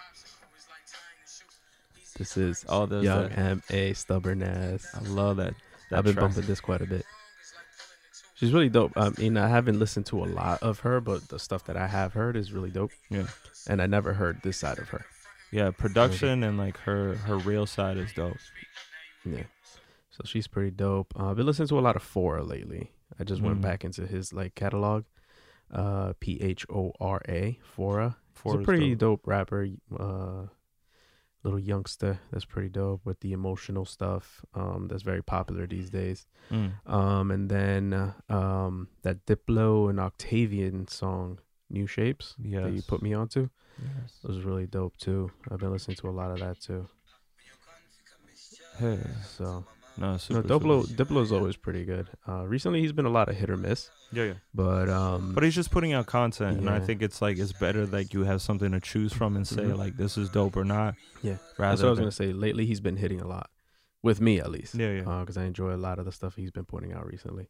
This is all there's Young that. M A Stubborn Ass. I love that. that I've been track. bumping this quite a bit. She's really dope. I mean, I haven't listened to a lot of her, but the stuff that I have heard is really dope. Yeah. And I never heard this side of her. Yeah, production and like her her real side is dope. Yeah. So she's pretty dope. Uh, I've been listening to a lot of Phora lately. I just went Mhm. back into his like catalog. Uh, P H O R A Phora. He's Phora's a pretty dope. dope. rapper. Uh, little youngster that's pretty dope with the emotional stuff. Um, that's very popular these days. Mm. Um, and then uh, um, that Diplo and Octavian song, New Shapes, that you put me onto, Yes. was really dope too. I've been listening to a lot of that too. Hey. So No, no, super, Diplo, super. Diplo's always pretty good. Uh, recently he's been a lot of hit or miss, Yeah, yeah. but um, But he's just putting out content, and I think it's like it's better like you have something to choose from and say Mhm. like this is dope or not. Yeah. Rather that's what I was than, gonna say. Lately he's been hitting a lot, with me at least. Yeah, yeah. Because I enjoy a lot of the stuff he's been putting out recently.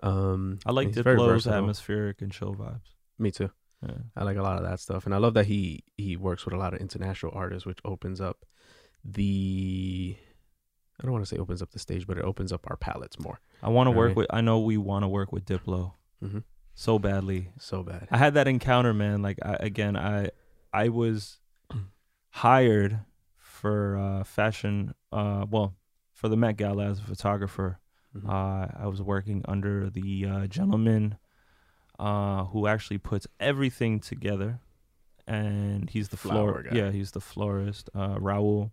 Um, I like Diplo's atmospheric and chill vibes. Me too. Yeah. I like a lot of that stuff, and I love that he he works with a lot of international artists, which opens up the I don't want to say opens up the stage, but it opens up our palettes more. I want to work Right. with. I know we want to work with Diplo Mm-hmm. so badly. So bad. I had that encounter, man. Like I, again, I I was hired for uh, fashion. Uh, well, for the Met Gala as a photographer. Mhm. Uh, I was working under the uh, gentleman uh, who actually puts everything together, and he's the Flower floor. guy. Yeah, he's the florist, uh, Raul.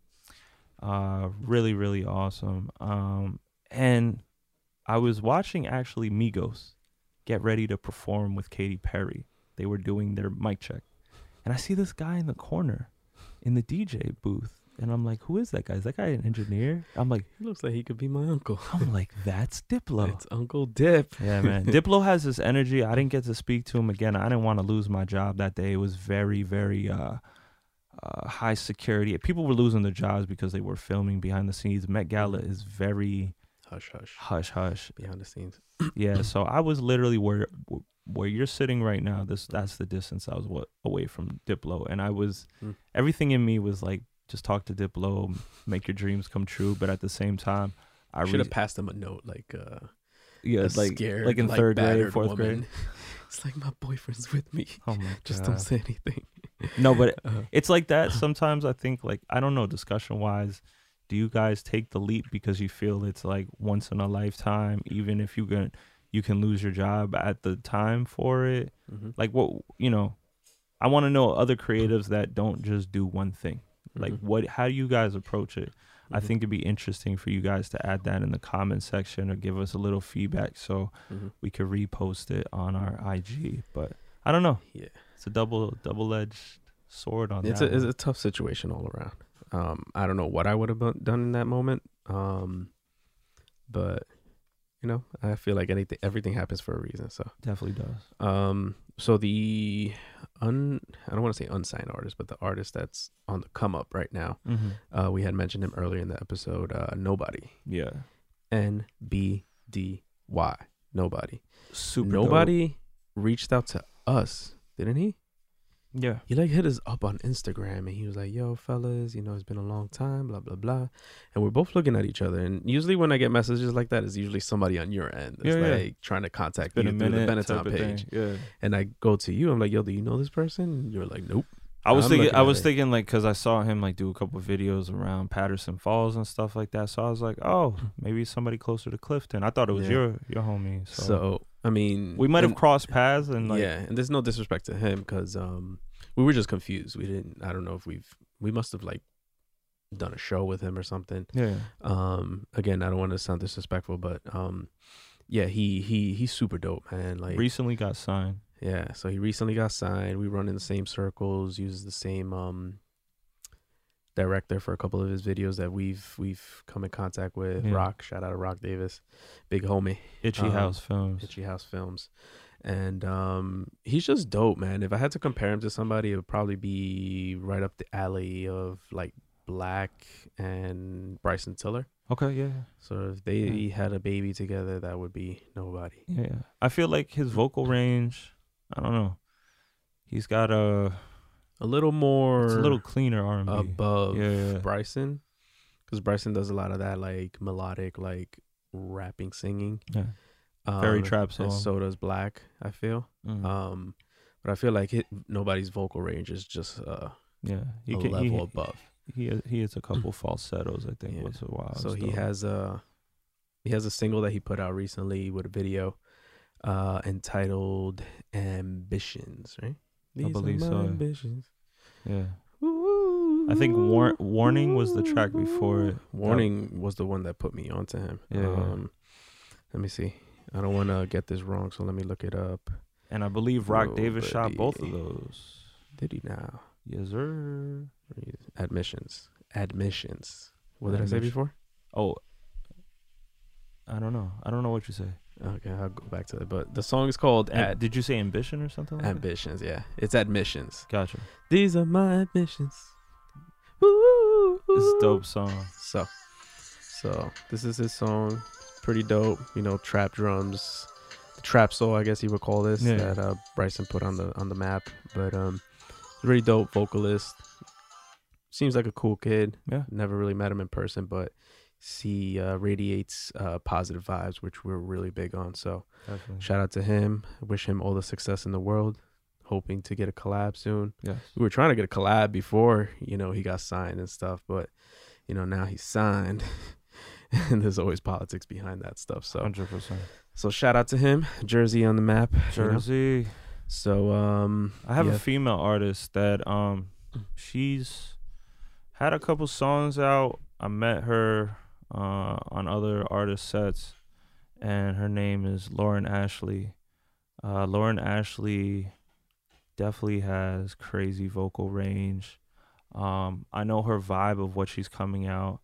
Uh, really, really awesome. Um, and I was watching actually Migos get ready to perform with Katy Perry. They were doing their mic check, and I see this guy in the corner, in the DJ booth, and I'm like, "Who is that guy? Is that guy an engineer?" I'm like, he looks like he could be my uncle. I'm like, "That's Diplo." It's Uncle Dip. Yeah, man. Diplo has this energy. I didn't get to speak to him again. I didn't want to lose my job that day. It was very, very uh, uh, high security. People were losing their jobs because they were filming behind the scenes. Met Gala is very Hush, hush. hush hush. Behind the scenes. Yeah, so I was literally where where you're sitting right now. This that's the distance I was wa- away from Diplo, and I was Mm. everything in me was like, just talk to Diplo, make your dreams come true. But at the same time, I should have re- passed him a note like uh yeah, like scared, like in third grade, fourth woman. grade. It's like my boyfriend's with me. Oh my Just God. don't say anything. No, but Uh, it's like that sometimes i think like i don't know discussion wise do you guys take the leap because you feel it's like once in a lifetime even if you can you can lose your job at the time for it? Mhm, like what you know i want to know other creatives that don't just do one thing. Like mhm, what how do you guys approach it? I mhm, think it'd be interesting for you guys to add that in the comment section or give us a little feedback so mhm. we could repost it on our ig but i don't know Yeah. it's a double double-edged sword on it's that a it's a tough situation all around. Um, I don't know what I would have done in that moment. Um, but you know, I feel like anything everything happens for a reason. So, definitely does um, so the un I don't want to say unsigned artist, but the artist that's on the come up right now. Mm-hmm. Uh, we had mentioned him earlier in the episode. Uh, nobody. Yeah. N B D Y. Nobody. Super. Nobody reached out to us, didn't he? Yeah. he like hit us up on Instagram and he was like, "Yo, fellas, you know, it's been a long time, blah blah blah," and we're both looking at each other. And usually, when I get messages like that, it's usually somebody on your end that's Yeah, yeah. trying to contact you through the. Benetton page. Yeah. And I go to you, I'm like, "Yo, do you know this person?" And you're like, "Nope." I was I'm thinking. I was it. thinking like because I saw him like do a couple videos around Paterson Falls and stuff like that. So I was like, oh, maybe somebody closer to Clifton. I thought it was Yeah. your your homie. So, So, I mean, we might have and- crossed paths and like yeah, and there's no disrespect to him because um, we were just confused. We didn't. I don't know if we've we must have like done a show with him or something. yeah. um again i don't want to sound disrespectful but um yeah he he he's super dope man like Recently got signed. yeah so he recently got signed we run in the same circles uses the same um director for a couple of his videos that we've we've come in contact with Yeah. rock shout out to rock davis big homie Itchy Um, House Films. Itchy House Films. and um, he's just dope, man. If I had to compare him to somebody, it would probably be right up the alley of like 6LACK and Bryson Tiller. Okay, yeah, So if they Yeah. had a baby together, that would be nobody. yeah, yeah. I feel like his vocal range. I don't know. He's got a. A little more It's a little cleaner R and B. above Yeah, yeah. Bryson, because Bryson does a lot of that like melodic, like rapping, singing. Yeah. Very Um, trap And song. so does 6LACK. I feel. Mhm. Um, but I feel like it, nobody's vocal range is just uh, yeah, he a can, level he, above. He he hits a couple falsettos. I think Yeah. once in a while. so he has a he has a single that he put out recently with a video uh entitled ambitions right These are believe my so. ambitions Yeah, I think War- Warning was the track before it. warning was the one that put me onto him Yeah, yeah. um let me see i don't want to get this wrong so let me look it up and I believe Rock Oh, Davis shot both of those. did he now Yes, sir. admissions admissions what did i say before Oh, I don't know. I don't know what you say. Okay i'll go back to it but the song is called Ad- did you say ambition or something? Like that? ambitions yeah it's admissions Gotcha. These are my admissions. Woo, It's dope song. So, so this is his song. Pretty dope. You know, trap drums, the trap soul, I guess you would call this Yeah. that uh, Bryson put on the on the map. But um, really dope vocalist. Seems like a cool kid. Yeah. Never really met him in person, but he uh, radiates uh, positive vibes, which we're really big on. So Definitely. shout out to him. Wish him all the success in the world. Hoping to get a collab soon Yes. we were trying to get a collab before you know he got signed and stuff but you know now he's signed and there's always politics behind that stuff so Hundred percent. so shout out to him jersey on the map you know? Jersey. so um I have yeah. a female artist that um she's had a couple songs out. I met her uh on other artist sets and her name is Lauren Ashley. Uh Lauren Ashley definitely has crazy vocal range. Um I know her vibe of what she's coming out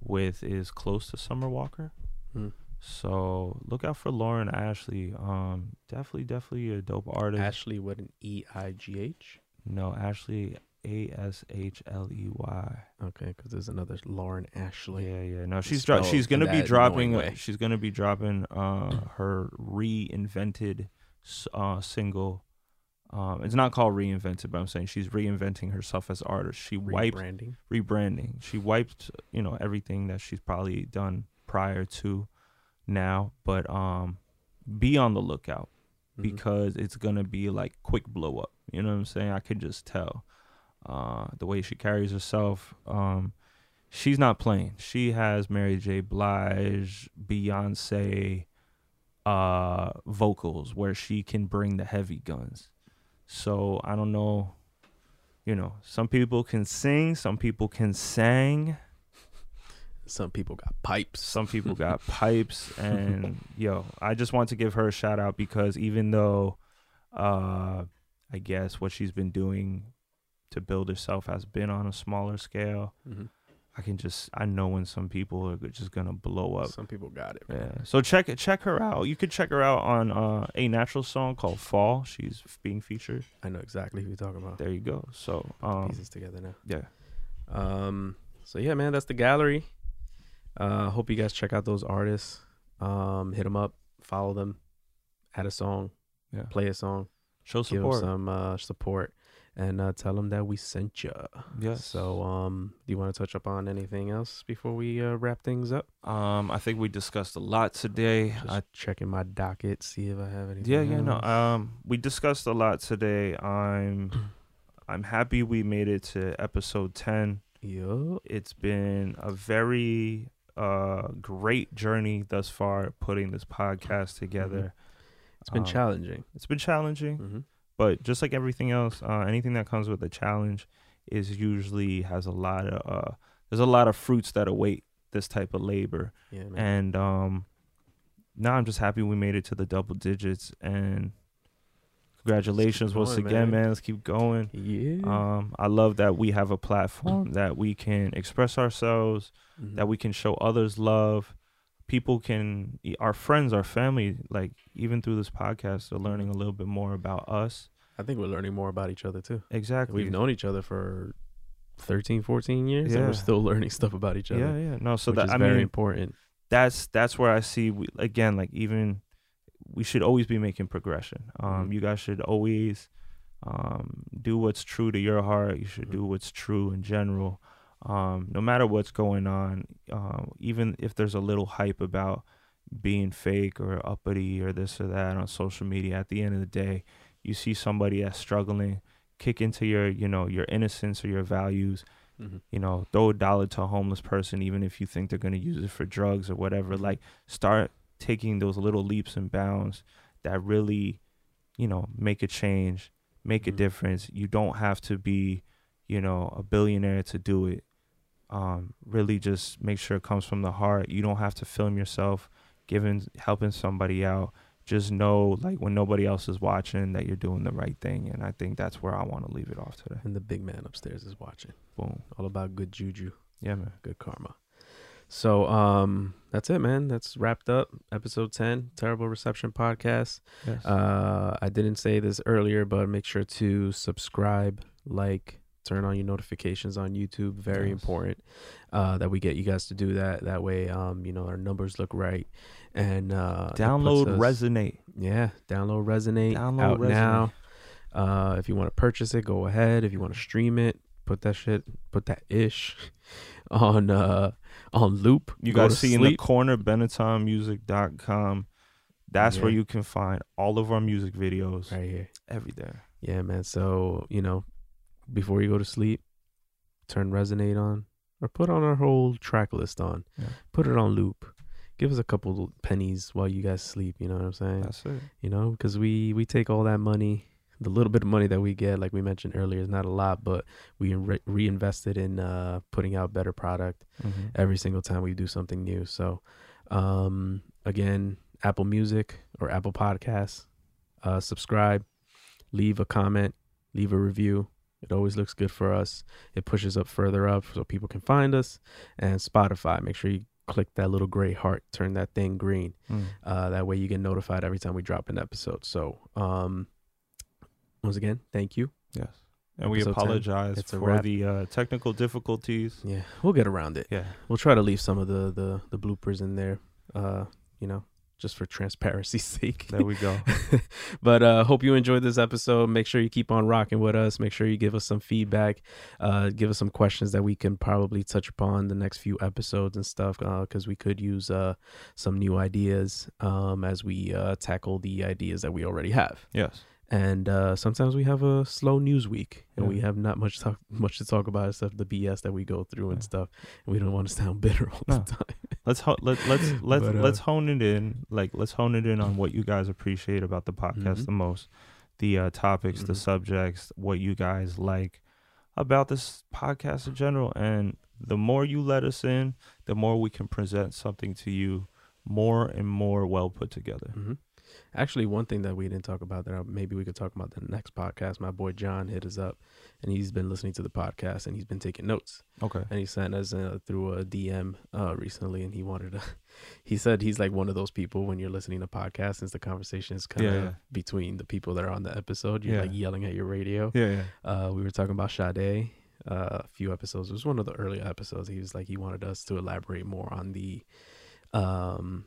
with is close to Summer Walker. Hmm. So look out for Lauren Ashley. Um definitely definitely a dope artist. ashley with an e-i-g-h No, Ashley A S H L E Y. okay because there's another lauren ashley Yeah, yeah. No, she's dro- she's gonna be dropping. way. She's gonna be dropping uh her reinvented uh single. Um, it's not called reinvented, but I'm saying she's reinventing herself as artist. She wiped rebranding rebranding. She wiped, you know, everything that she's probably done prior to now. But um, be on the lookout Mhm. because it's gonna be like quick blow up. You know what I'm saying? I could just tell uh, the way she carries herself. Um, she's not playing. She has Mary J. Blige, Beyonce uh, vocals where she can bring the heavy guns. So I don't know. You know, some people can sing, some people can sang, some people got pipes some people got pipes and yo i just want to give her a shout out because even though uh i guess what she's been doing to build herself has been on a smaller scale. Mhm. i can just i know when some people are just gonna blow up. Some people got it man. yeah. So check check her out. You could check her out on uh a natural song called fall. She's being featured. I know exactly who you're talking about. There you go. So um pieces together now. yeah. Um, so yeah, man, that's the gallery. Uh, hope you guys check out those artists. Um, hit them up, follow them, add a song, yeah. play a song, show support. some uh, support, and uh, tell them that we sent you. yes So, um, do you want to touch up on anything else before we uh, wrap things up? um i think we discussed a lot today Just i checking my docket, see if I have anything. Yeah, yeah, no. Um, we discussed a lot today. I'm, I'm happy we made it to episode ten. Yup. It's been a very uh great journey thus far putting this podcast together. It's been Um, challenging. It's been challenging, hmm but just like everything else, uh, anything that comes with a challenge is usually has a lot of uh, there's a lot of fruits that await this type of labor. Yeah. And um, now I'm just happy we made it to the double digits and congratulations once again, man. man. Let's keep going. yeah. Um, I love that we have a platform that we can express ourselves, Mhm. that we can show others love, people can our friends our family like even through this podcast they're learning a little bit more about us I think we're learning more about each other too. exactly We've known each other for 13, 14 years, and we're still learning stuff about each other. yeah yeah no so that is very mean important. that's that's where I see we, again like even we should always be making progression. Um, Mhm. you guys should always um, do what's true to your heart. You should Mhm. do what's true in general. Um, no matter what's going on, um, even if there's a little hype about being fake or uppity or this or that on social media, at the end of the day, you see somebody that's struggling, kick into your you know your innocence or your values Mhm. you know, throw a dollar to a homeless person, even if you think they're going to use it for drugs or whatever. Mhm. Like, start taking those little leaps and bounds that really, you know, make a change, make a Mhm. difference. You don't have to be, you know, a billionaire to do it. Um, really just make sure it comes from the heart. You don't have to film yourself giving, helping somebody out. Just know, like, when nobody else is watching, that you're doing the right thing. And I think that's where I want to leave it off today. And the big man upstairs is watching. Boom. All about good juju, Yeah, man. good karma. So um that's it, man. That's wrapped up. Episode ten, Terrible Reception Podcast. Yes. Uh I didn't say this earlier, but make sure to subscribe, like, turn on your notifications on YouTube. Very Yes. important. Uh that we get you guys to do that. That way, um, you know, our numbers look right. And uh Download us- Resonate. Yeah, download Resonate Download out Resonate. now. Uh, if you want to purchase it, go ahead. If you want to stream it, put that shit, put that ish on uh on loop. You Go guys see in the sleep. corner benettonmusic.com. That's where you can find all of our music videos right here. every day. Yeah, man. So you know, before you go to sleep, turn Resonate on or put on our whole track list on. Yeah. Put it on loop. Give us a couple pennies while you guys sleep. You know what I'm saying? That's it. you know because we we take all that money the little bit of money that we get like we mentioned earlier is not a lot but we re- reinvest it in uh putting out better product Mm-hmm. every single time we do something new so um again apple music or apple podcasts uh subscribe leave a comment leave a review it always looks good for us it pushes up further up so people can find us and spotify make sure you click that little gray heart turn that thing green Mm. uh, that way you get notified every time we drop an episode. So, um, once again, thank you. Yes. And we Episode 10. apologize for the uh, technical difficulties. Yeah, we'll get around it. Yeah. We'll try to leave some of the the, the bloopers in there. Uh, you know, just for transparency's sake. There we go. but uh hope you enjoyed this episode make sure you keep on rocking with us make sure you give us some feedback uh give us some questions that we can probably touch upon the next few episodes and stuff because we could use uh some new ideas um as we uh tackle the ideas that we already have yes. And uh sometimes we have a slow news week and we have not much talk much to talk about except the bs that we go through and Yeah. stuff and we don't want to sound bitter all No. the time Let's ho- let let's let's But, uh, let's hone it in. Like let's hone it in on what you guys appreciate about the podcast Mhm. the most, the uh, topics, the Mhm. subjects, what you guys like about this podcast in general. And the more you let us in, the more we can present something to you more and more well put together. hmm Actually, one thing that we didn't talk about that maybe we could talk about the next podcast. My boy John hit us up, and he's been listening to the podcast and he's been taking notes. Okay. And he sent us uh, through a DM uh, recently, and he wanted to. He said he's like one of those people when you're listening to podcasts, since the conversation is kind of Yeah, between the people that are on the episode. You're Yeah. like yelling at your radio. Yeah, yeah. Uh, we were talking about Sade uh, a few episodes. It was one of the earlier episodes. He was like he wanted us to elaborate more on the, um,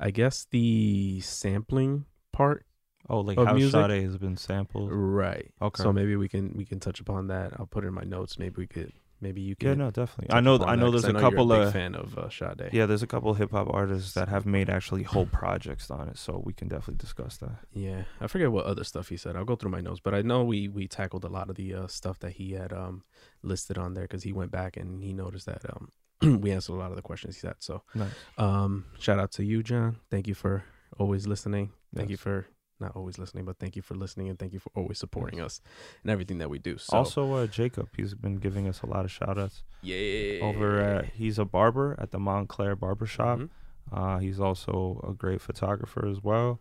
I guess the sampling part. Oh, like how music? Sade has been sampled. Right. Okay. So maybe we can we can touch upon that. I'll put it in my notes. Maybe we could. Maybe you can. Yeah, no, definitely. I know. I know. There's a couple big of fan of uh, Sade. yeah. There's a couple hip hop artists that have made actually whole projects on it, so we can definitely discuss that. Yeah, I forget what other stuff he said. I'll go through my notes, but I know we we tackled a lot of the uh, stuff that he had um listed on there because he went back and he noticed that um we answered a lot of the questions he said. So Nice. um shout out to you, John. Thank you for always listening. Thank you for not always listening, but thank you for listening and thank you for always supporting us and everything that we do. So Also, uh, Jacob, he's been giving us a lot of shout outs yeah, over at, he's a barber at the Montclair Barber Shop. Mhm. Uh, he's also a great photographer as well.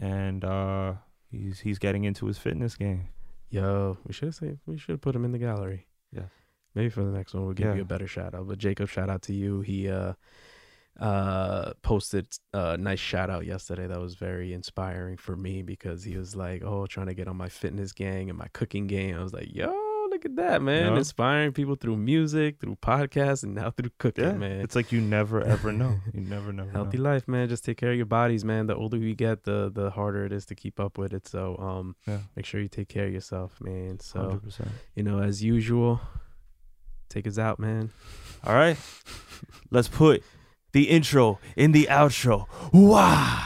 And uh, he's he's getting into his fitness game. Yo, we should say we should put him in the gallery. Yes. Maybe for the next one we'll give Yeah. you a better shout out. But Jacob, shout out to you. He uh uh posted a nice shout out yesterday that was very inspiring for me because he was like oh trying to get on my fitness gang and my cooking game i was like yo look at that man inspiring people through music through podcasts and now through cooking Yeah, man it's like you never ever know. You never never healthy know. life man just take care of your bodies man the older you get the the harder it is to keep up with it so um Yeah, make sure you take care of yourself man so hundred percent. you know as usual take us out man All right, let's put the intro in the outro. Wow.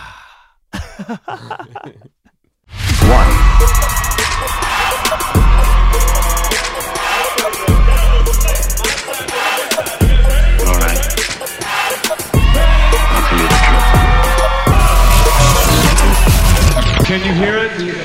All right. I'll tell you the truth. Can you hear it?